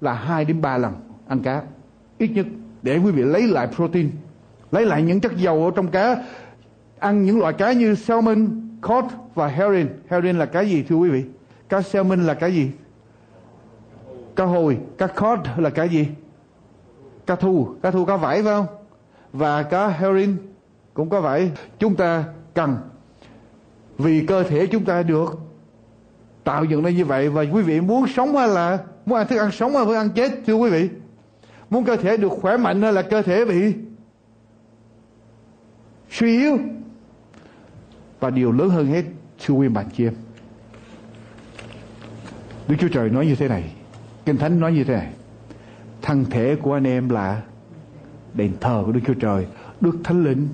là hai đến ba lần ăn cá. Ít nhất, để quý vị lấy lại protein, lấy lại những chất dầu ở trong cá. Ăn những loại cá như salmon, cod và herring. Herring là cá gì, thưa quý vị? Cá salmon là cá gì? Cá hồi, cá cod là cá gì? Cá thu cá thu, cá vải, phải không? Và cá herring cũng có vậy chúng ta cần. Vì cơ thể chúng ta được tạo dựng lên như vậy và quý vị muốn sống hay là muốn ăn thức ăn sống hay muốn ăn chết, thưa quý vị? Muốn cơ thể được khỏe mạnh hay là cơ thể bị suy yếu? Và điều lớn hơn hết, thưa quý bạn chị em, Đức Chúa Trời nói như thế này, Kinh Thánh nói như thế này. Thân thể của anh em là đền thờ của Đức Chúa Trời, Đức Thánh Linh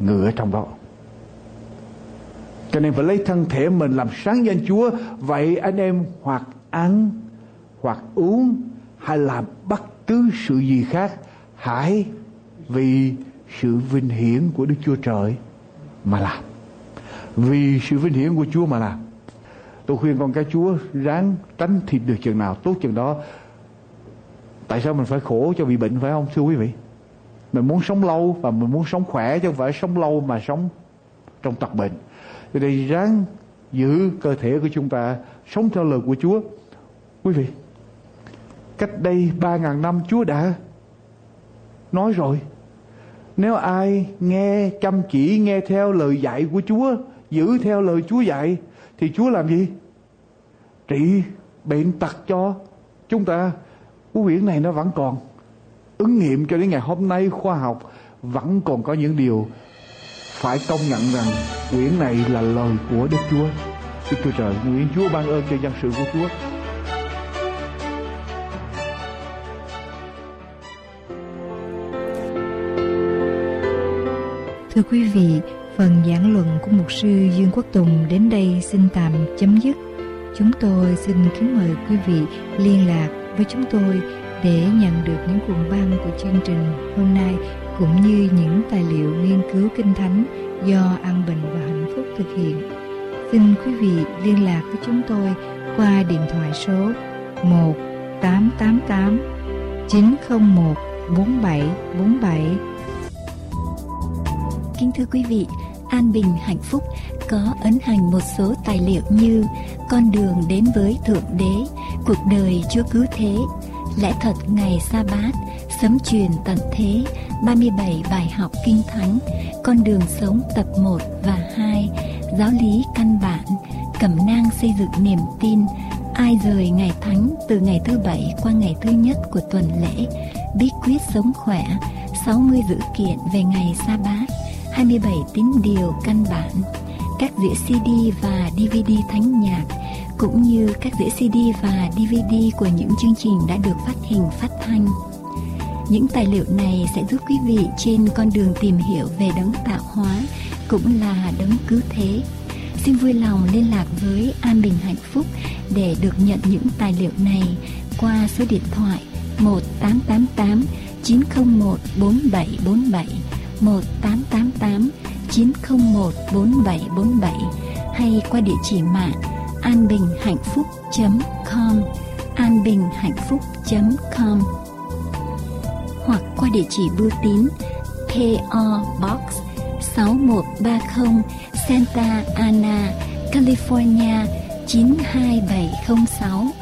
ngự ở trong đó. Cho nên phải lấy thân thể mình làm sáng danh Chúa. Vậy anh em hoặc ăn, hoặc uống, hay làm bất cứ sự gì khác, hãy vì sự vinh hiển của Đức Chúa Trời mà làm. Vì sự vinh hiển của Chúa mà làm. Tôi khuyên con cái Chúa ráng tránh thịt được chừng nào, tốt chừng đó. Tại sao mình phải khổ cho bị bệnh, phải không, thưa quý vị? Mình muốn sống lâu và mình muốn sống khỏe chứ không phải sống lâu mà sống trong tật bệnh. Cho nên ráng giữ cơ thể của chúng ta, sống theo lời của Chúa. Quý vị, cách đây ba ngàn năm Chúa đã nói rồi. Nếu ai nghe chăm chỉ, nghe theo lời dạy của Chúa, giữ theo lời Chúa dạy, thì Chúa làm gì? Trị bệnh tật cho chúng ta. Cái quyển này nó vẫn còn ứng nghiệm cho đến ngày hôm nay khoa học vẫn còn có những điều phải công nhận rằng quyển này là lời của Đức Chúa. Đức Chúa Trời nguyện Chúa ban ơn cho dân sự của Chúa. Thưa quý vị, phần giảng luận của mục sư Dương Quốc Tùng đến đây xin tạm chấm dứt. Chúng tôi xin kính mời quý vị liên lạc với chúng tôi để nhận được những cuộn băng của chương trình hôm nay cũng như những tài liệu nghiên cứu kinh thánh do An Bình và Hạnh Phúc thực hiện. Xin quý vị liên lạc với chúng tôi qua điện thoại số 1 888 901 4747. Kính thưa quý vị, An Bình Hạnh Phúc có ấn hành một số tài liệu như Con đường đến với Thượng Đế, Cuộc đời Chúa Cứu Thế, Lẽ thật ngày sa bát, Sấm truyền tận thế, 37 bài học kinh thánh, con đường sống tập 1 và 2, giáo lý căn bản, cẩm nang xây dựng niềm tin, ai rời ngày thánh từ ngày thứ bảy qua ngày thứ nhất của tuần lễ, bí quyết sống khỏe, 60 dữ kiện về ngày sa bát, 27 tín điều căn bản, các đĩa CD và DVD thánh nhạc, cũng như các đĩa CD và DVD của những chương trình đã được phát hình phát thanh. Những tài liệu này sẽ giúp quý vị trên con đường tìm hiểu về đấng tạo hóa cũng là đấng cứu thế. Xin vui lòng liên lạc với An Bình Hạnh Phúc để được nhận những tài liệu này qua số điện thoại 1888 901 4747 1888 901 4747 hay qua địa chỉ mạng anbinhhạnhphúc.com anbinhhạnhphúc.com hoặc qua địa chỉ bưu tín PO Box 6130 Santa Ana, California 92706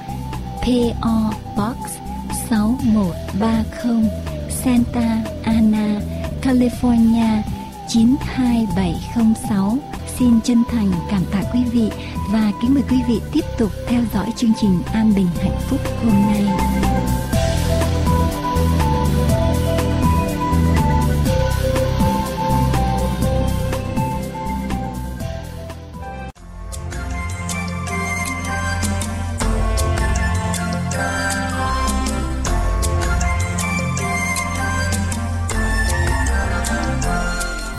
PO Box 6130 Santa Ana, California 92706 Xin chân thành cảm tạ quý vị và kính mời quý vị tiếp tục theo dõi chương trình An Bình Hạnh Phúc hôm nay.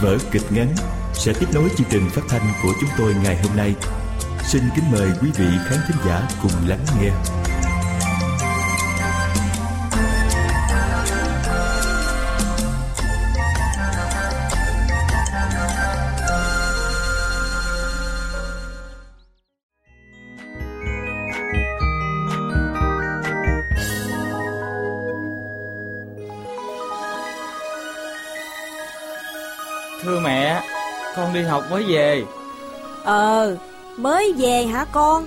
Vở kịch ngắn sẽ tiếp nối chương trình phát thanh của chúng tôi ngày hôm nay. Xin kính mời quý vị khán thính giả cùng lắng nghe. Thưa mẹ, con đi học mới về. Ờ, mới về hả con?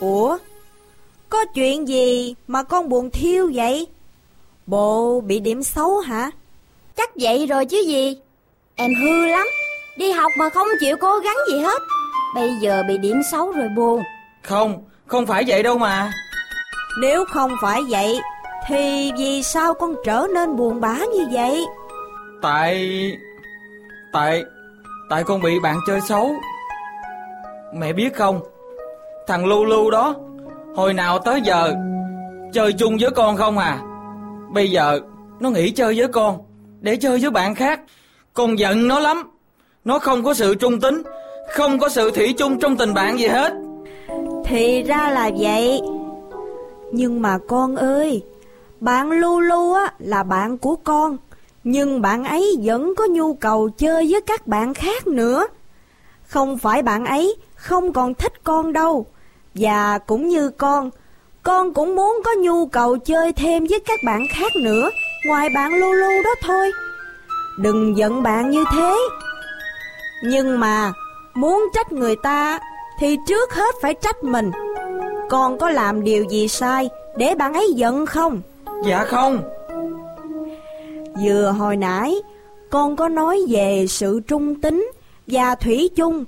Ủa, có chuyện gì mà con buồn thiêu vậy? Bộ bị điểm xấu hả? Chắc vậy rồi chứ gì. Em hư lắm, đi học mà không chịu cố gắng gì hết. Bây giờ bị điểm xấu rồi buồn. Không, không phải vậy đâu mà. Nếu không phải vậy, thì vì sao con trở nên buồn bã như vậy? Tại... Tại... Tại con bị bạn chơi xấu. Mẹ biết không, thằng Lu Lu đó, hồi nào tới giờ, chơi chung với con không à. Bây giờ, nó nghỉ chơi với con, để chơi với bạn khác. Con giận nó lắm. Nó không có sự trung tính, không có sự thủy chung trong tình bạn gì hết. Thì ra là vậy. Nhưng mà con ơi, bạn Lu Lu á là bạn của con, nhưng bạn ấy vẫn có nhu cầu chơi với các bạn khác nữa. Không phải bạn ấy không còn thích con đâu, và cũng như con, con cũng muốn có nhu cầu chơi thêm với các bạn khác nữa, ngoài bạn Lu Lu đó thôi. Đừng giận bạn như thế. Nhưng mà, muốn trách người ta thì trước hết phải trách mình. Con có làm điều gì sai để bạn ấy giận không? Dạ không. Vừa hồi nãy, con có nói về sự trung tính và thủy chung.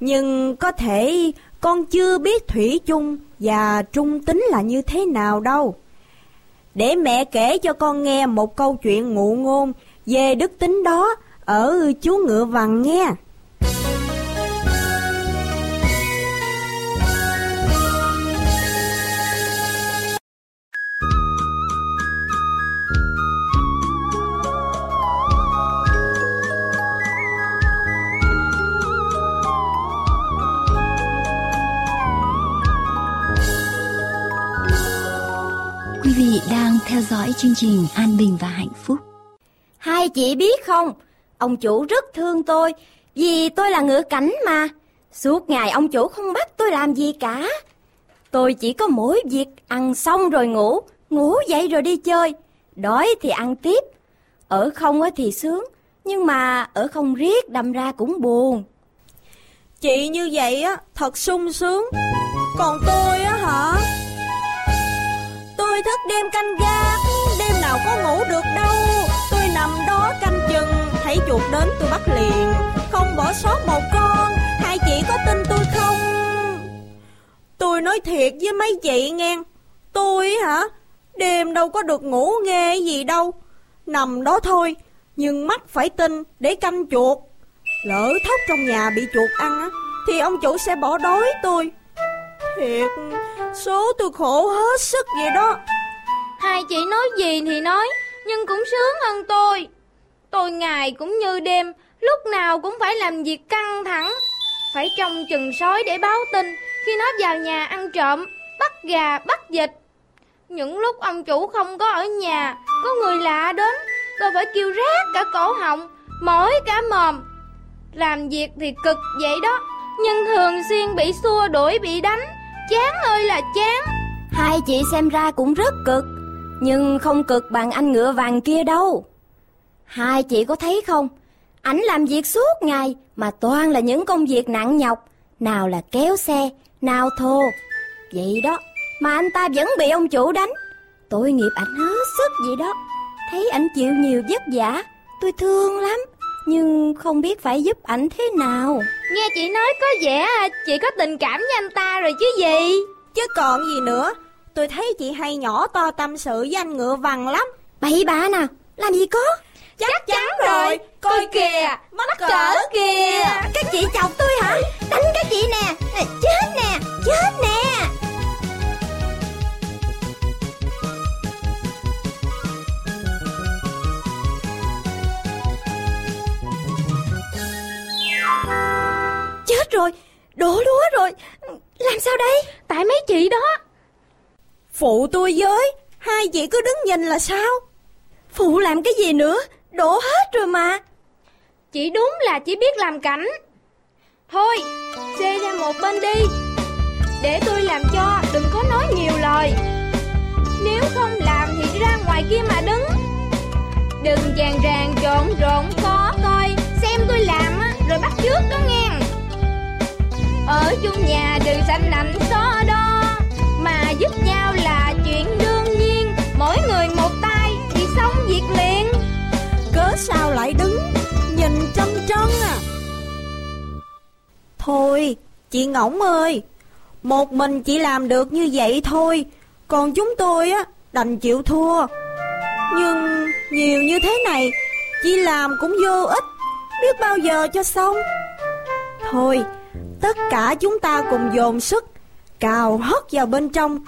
Nhưng có thể con chưa biết thủy chung và trung tính là như thế nào đâu. Để mẹ kể cho con nghe một câu chuyện ngụ ngôn về đức tính đó ở chú ngựa vàng nghe. Theo dõi chương trình An Bình và Hạnh Phúc. Hai chị biết không, ông chủ rất thương tôi vì tôi là ngựa cảnh mà. Suốt ngày ông chủ không bắt tôi làm gì cả. Tôi chỉ có mỗi việc ăn xong rồi ngủ, ngủ dậy rồi đi chơi. Đói thì ăn tiếp. Ở không thì sướng, nhưng mà ở không riết đâm ra cũng buồn. Chị như vậy á, thật sung sướng. Còn tôi á hả? Tôi thức đêm canh gác, Đêm nào có ngủ được đâu. Tôi nằm đó canh chừng, Thấy chuột đến tôi bắt liền. Không bỏ sót một con, Hai chị có tin tôi không? Tôi nói thiệt với mấy chị nghe. Tôi hả? Đêm đâu có được ngủ nghe gì đâu. Nằm đó thôi, Nhưng mắt phải tin để canh chuột. Lỡ thóc trong nhà bị chuột ăn á, Thì ông chủ sẽ bỏ đói tôi. Thiệt. Số tôi khổ hết sức vậy đó. Hai chị nói gì thì nói Nhưng cũng sướng hơn tôi. Tôi ngày cũng như đêm Lúc nào cũng phải làm việc căng thẳng. Phải trông chừng sói để báo tin Khi nó vào nhà ăn trộm Bắt gà, bắt vịt. Những lúc ông chủ không có ở nhà Có người lạ đến Tôi phải kêu rác cả cổ họng Mỏi cả mồm. Làm việc thì cực vậy đó Nhưng thường xuyên bị xua đuổi bị đánh. Chán ơi là chán. Hai chị xem ra cũng rất cực, Nhưng không cực bằng anh ngựa vàng kia đâu. Hai chị có thấy không? Ảnh làm việc suốt ngày Mà toàn là những công việc nặng nhọc, Nào là kéo xe, Nào thô. Vậy đó, Mà anh ta vẫn bị ông chủ đánh. Tội nghiệp ảnh hết sức vậy đó. Thấy ảnh chịu nhiều vất vả, Tôi thương lắm. Nhưng không biết phải giúp ảnh thế nào. Nghe chị nói có vẻ chị có tình cảm với anh ta rồi chứ gì. Chứ còn gì nữa. Tôi thấy chị hay nhỏ to tâm sự với anh ngựa vằn lắm. Bậy bạ nào Làm gì có? Chắc chắn rồi. Coi kìa. Mắc cỡ kìa. Các chị chọc tôi hả? Đánh các chị nè. Chết nè Chết nè Rồi Đổ lúa rồi. Làm sao đây? Tại mấy chị đó. Phụ tôi với Hai chị cứ đứng nhìn là sao? Phụ làm cái gì nữa? Đổ hết rồi mà. Chị đúng là chỉ biết làm cảnh. Thôi Xê ra một bên đi. Để tôi làm cho Đừng có nói nhiều lời. Nếu không làm thì ra ngoài kia mà đứng. Đừng vàng ràng trộn rộn khó coi. Xem tôi làm á Rồi bắt trước đó nghe ở chung nhà đừng xanh lạnh xó đo, Mà giúp nhau là chuyện đương nhiên. Mỗi người một tay Thì xong việc liền Cớ sao lại đứng Nhìn trân trân à? Thôi, Chị Ngỗng ơi, Một mình chị làm được như vậy thôi, Còn chúng tôi á, Đành chịu thua. Nhưng nhiều như thế này, Chị làm cũng vô ích, Biết bao giờ cho xong. Thôi Tất cả chúng ta cùng dồn sức Cào hất vào bên trong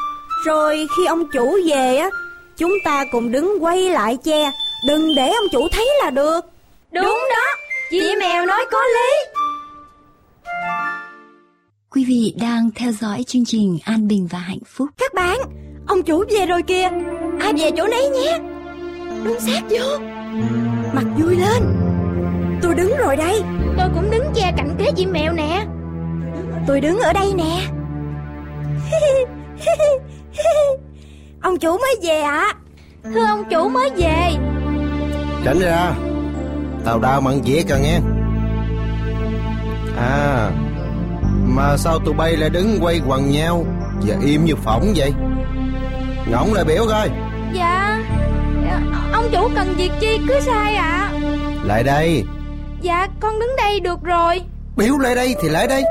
Rồi khi ông chủ về á Chúng ta cùng đứng quay lại che Đừng để ông chủ thấy là được Đúng, Đúng đó Chị mèo nói có lý Quý vị đang theo dõi chương trình An Bình và Hạnh Phúc. Các bạn, ông chủ về rồi kìa. Ai về chỗ nấy nhé. Đứng sát vô. Mặt vui lên. Tôi đứng rồi đây. Tôi cũng đứng che cạnh kế chị mèo nè. Tôi đứng ở đây nè. ông chủ mới về ạ. À. Thưa ông chủ mới về. Tránh ra. Tao đau mặn dĩa cả nghe. À, mà sao tụi bay lại đứng quay quần nhau Và im như phỏng vậy Ngỗng lại biểu coi Dạ Ông chủ cần việc chi cứ sai ạ à. Lại đây Dạ con đứng đây được rồi Biểu lại đây thì lại đây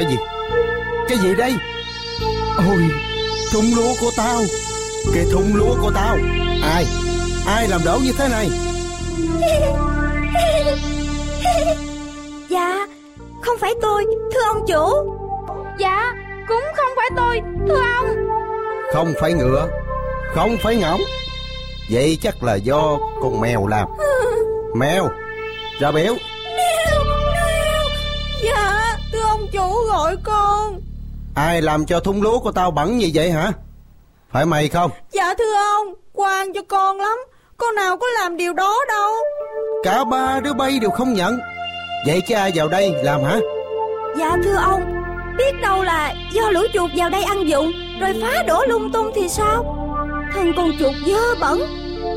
Cái gì? Cái gì đây? Ôi Thùng lúa của tao. Cái thùng lúa của tao. Ai? Ai làm đổ như thế này? Dạ Không phải tôi Thưa ông chủ. Dạ Cũng không phải tôi Thưa ông. Không phải ngựa Không phải ngỗng. Vậy chắc là do con mèo làm. Mèo Ra biểu gọi con. Ai làm cho thúng lúa của tao bẩn như vậy hả? Phải mày không? Dạ thưa ông quan cho con lắm. Con nào có làm điều đó đâu. Cả ba đứa bay đều không nhận. Vậy chứ ai vào đây làm hả? Dạ thưa ông Biết đâu là do lũ chuột vào đây ăn dụng Rồi phá đổ lung tung thì sao? Thân con chuột dơ bẩn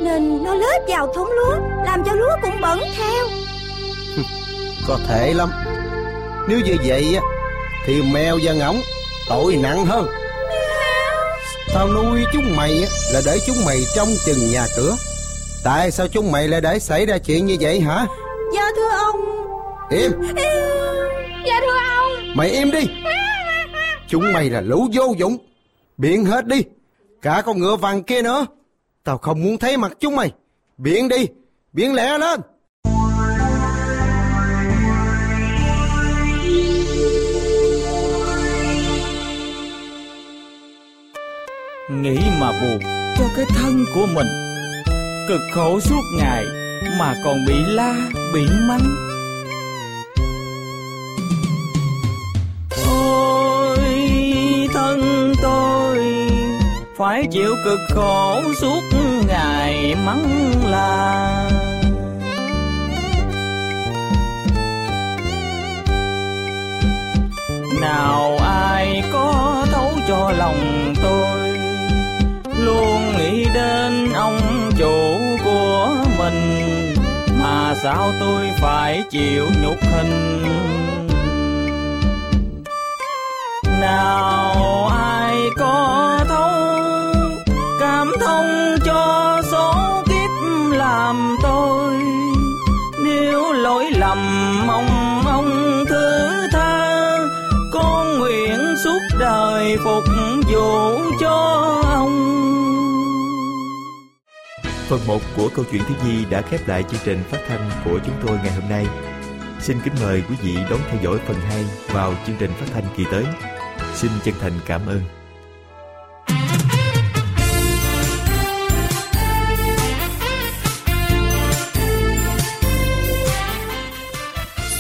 Nên nó lết vào thúng lúa Làm cho lúa cũng bẩn theo. Có thể lắm. Nếu như vậy á Thì mèo và ngỗng Tội nặng hơn. Tao nuôi chúng mày là để chúng mày trong chừng nhà cửa? Tại sao chúng mày lại để xảy ra chuyện như vậy hả? Dạ thưa ông. Im. Dạ thưa ông. Mày im đi. Chúng mày là lũ vô dụng. Biện hết đi. Cả con ngựa vàng kia nữa. Tao không muốn thấy mặt chúng mày. Biện đi. Biện lẹ lên Nghĩ mà buồn. Cho cái thân của mình. Cực khổ suốt ngày Mà còn bị la, bị mắng. Ôi thân tôi Phải chịu cực khổ suốt ngày mắng la. Nào ai có thấu cho lòng tôi? Luôn nghĩ đến ông chủ của mình. Mà sao tôi phải chịu nhục hình? Nào ai có thấu cảm thông cho số kiếp làm tôi? Nếu lỗi lầm mong ông thứ tha, con nguyện suốt đời phục vụ cho ông. Phần 1 của câu chuyện thiếu nhi đã khép lại chương trình phát thanh của chúng tôi ngày hôm nay. Xin kính mời quý vị đón theo dõi phần 2 vào chương trình phát thanh kỳ tới. Xin chân thành cảm ơn.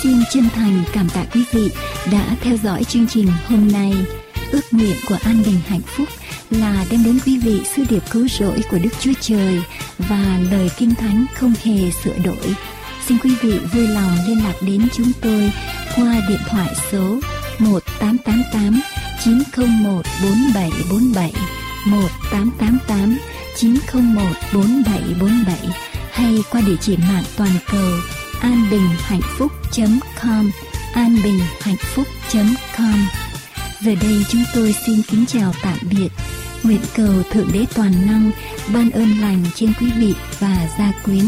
Xin chân thành cảm tạ quý vị đã theo dõi chương trình hôm nay. Ước nguyện của an bình hạnh phúc là đem đến quý vị sư điệp cứu rỗi của Đức Chúa Trời và lời kinh thánh không hề sửa đổi. Xin quý vị vui lòng liên lạc đến chúng tôi qua điện thoại số 1888 901 4747 1888 901 4747 hay qua địa chỉ mạng toàn cầu an bình hạnh phúc .com, an bình hạnh phúc .com. Giờ đây chúng tôi xin kính chào tạm biệt. Nguyện cầu Thượng Đế Toàn Năng ban ơn lành trên quý vị và gia quyến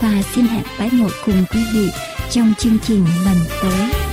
và xin hẹn tái ngộ cùng quý vị trong chương trình lần tới.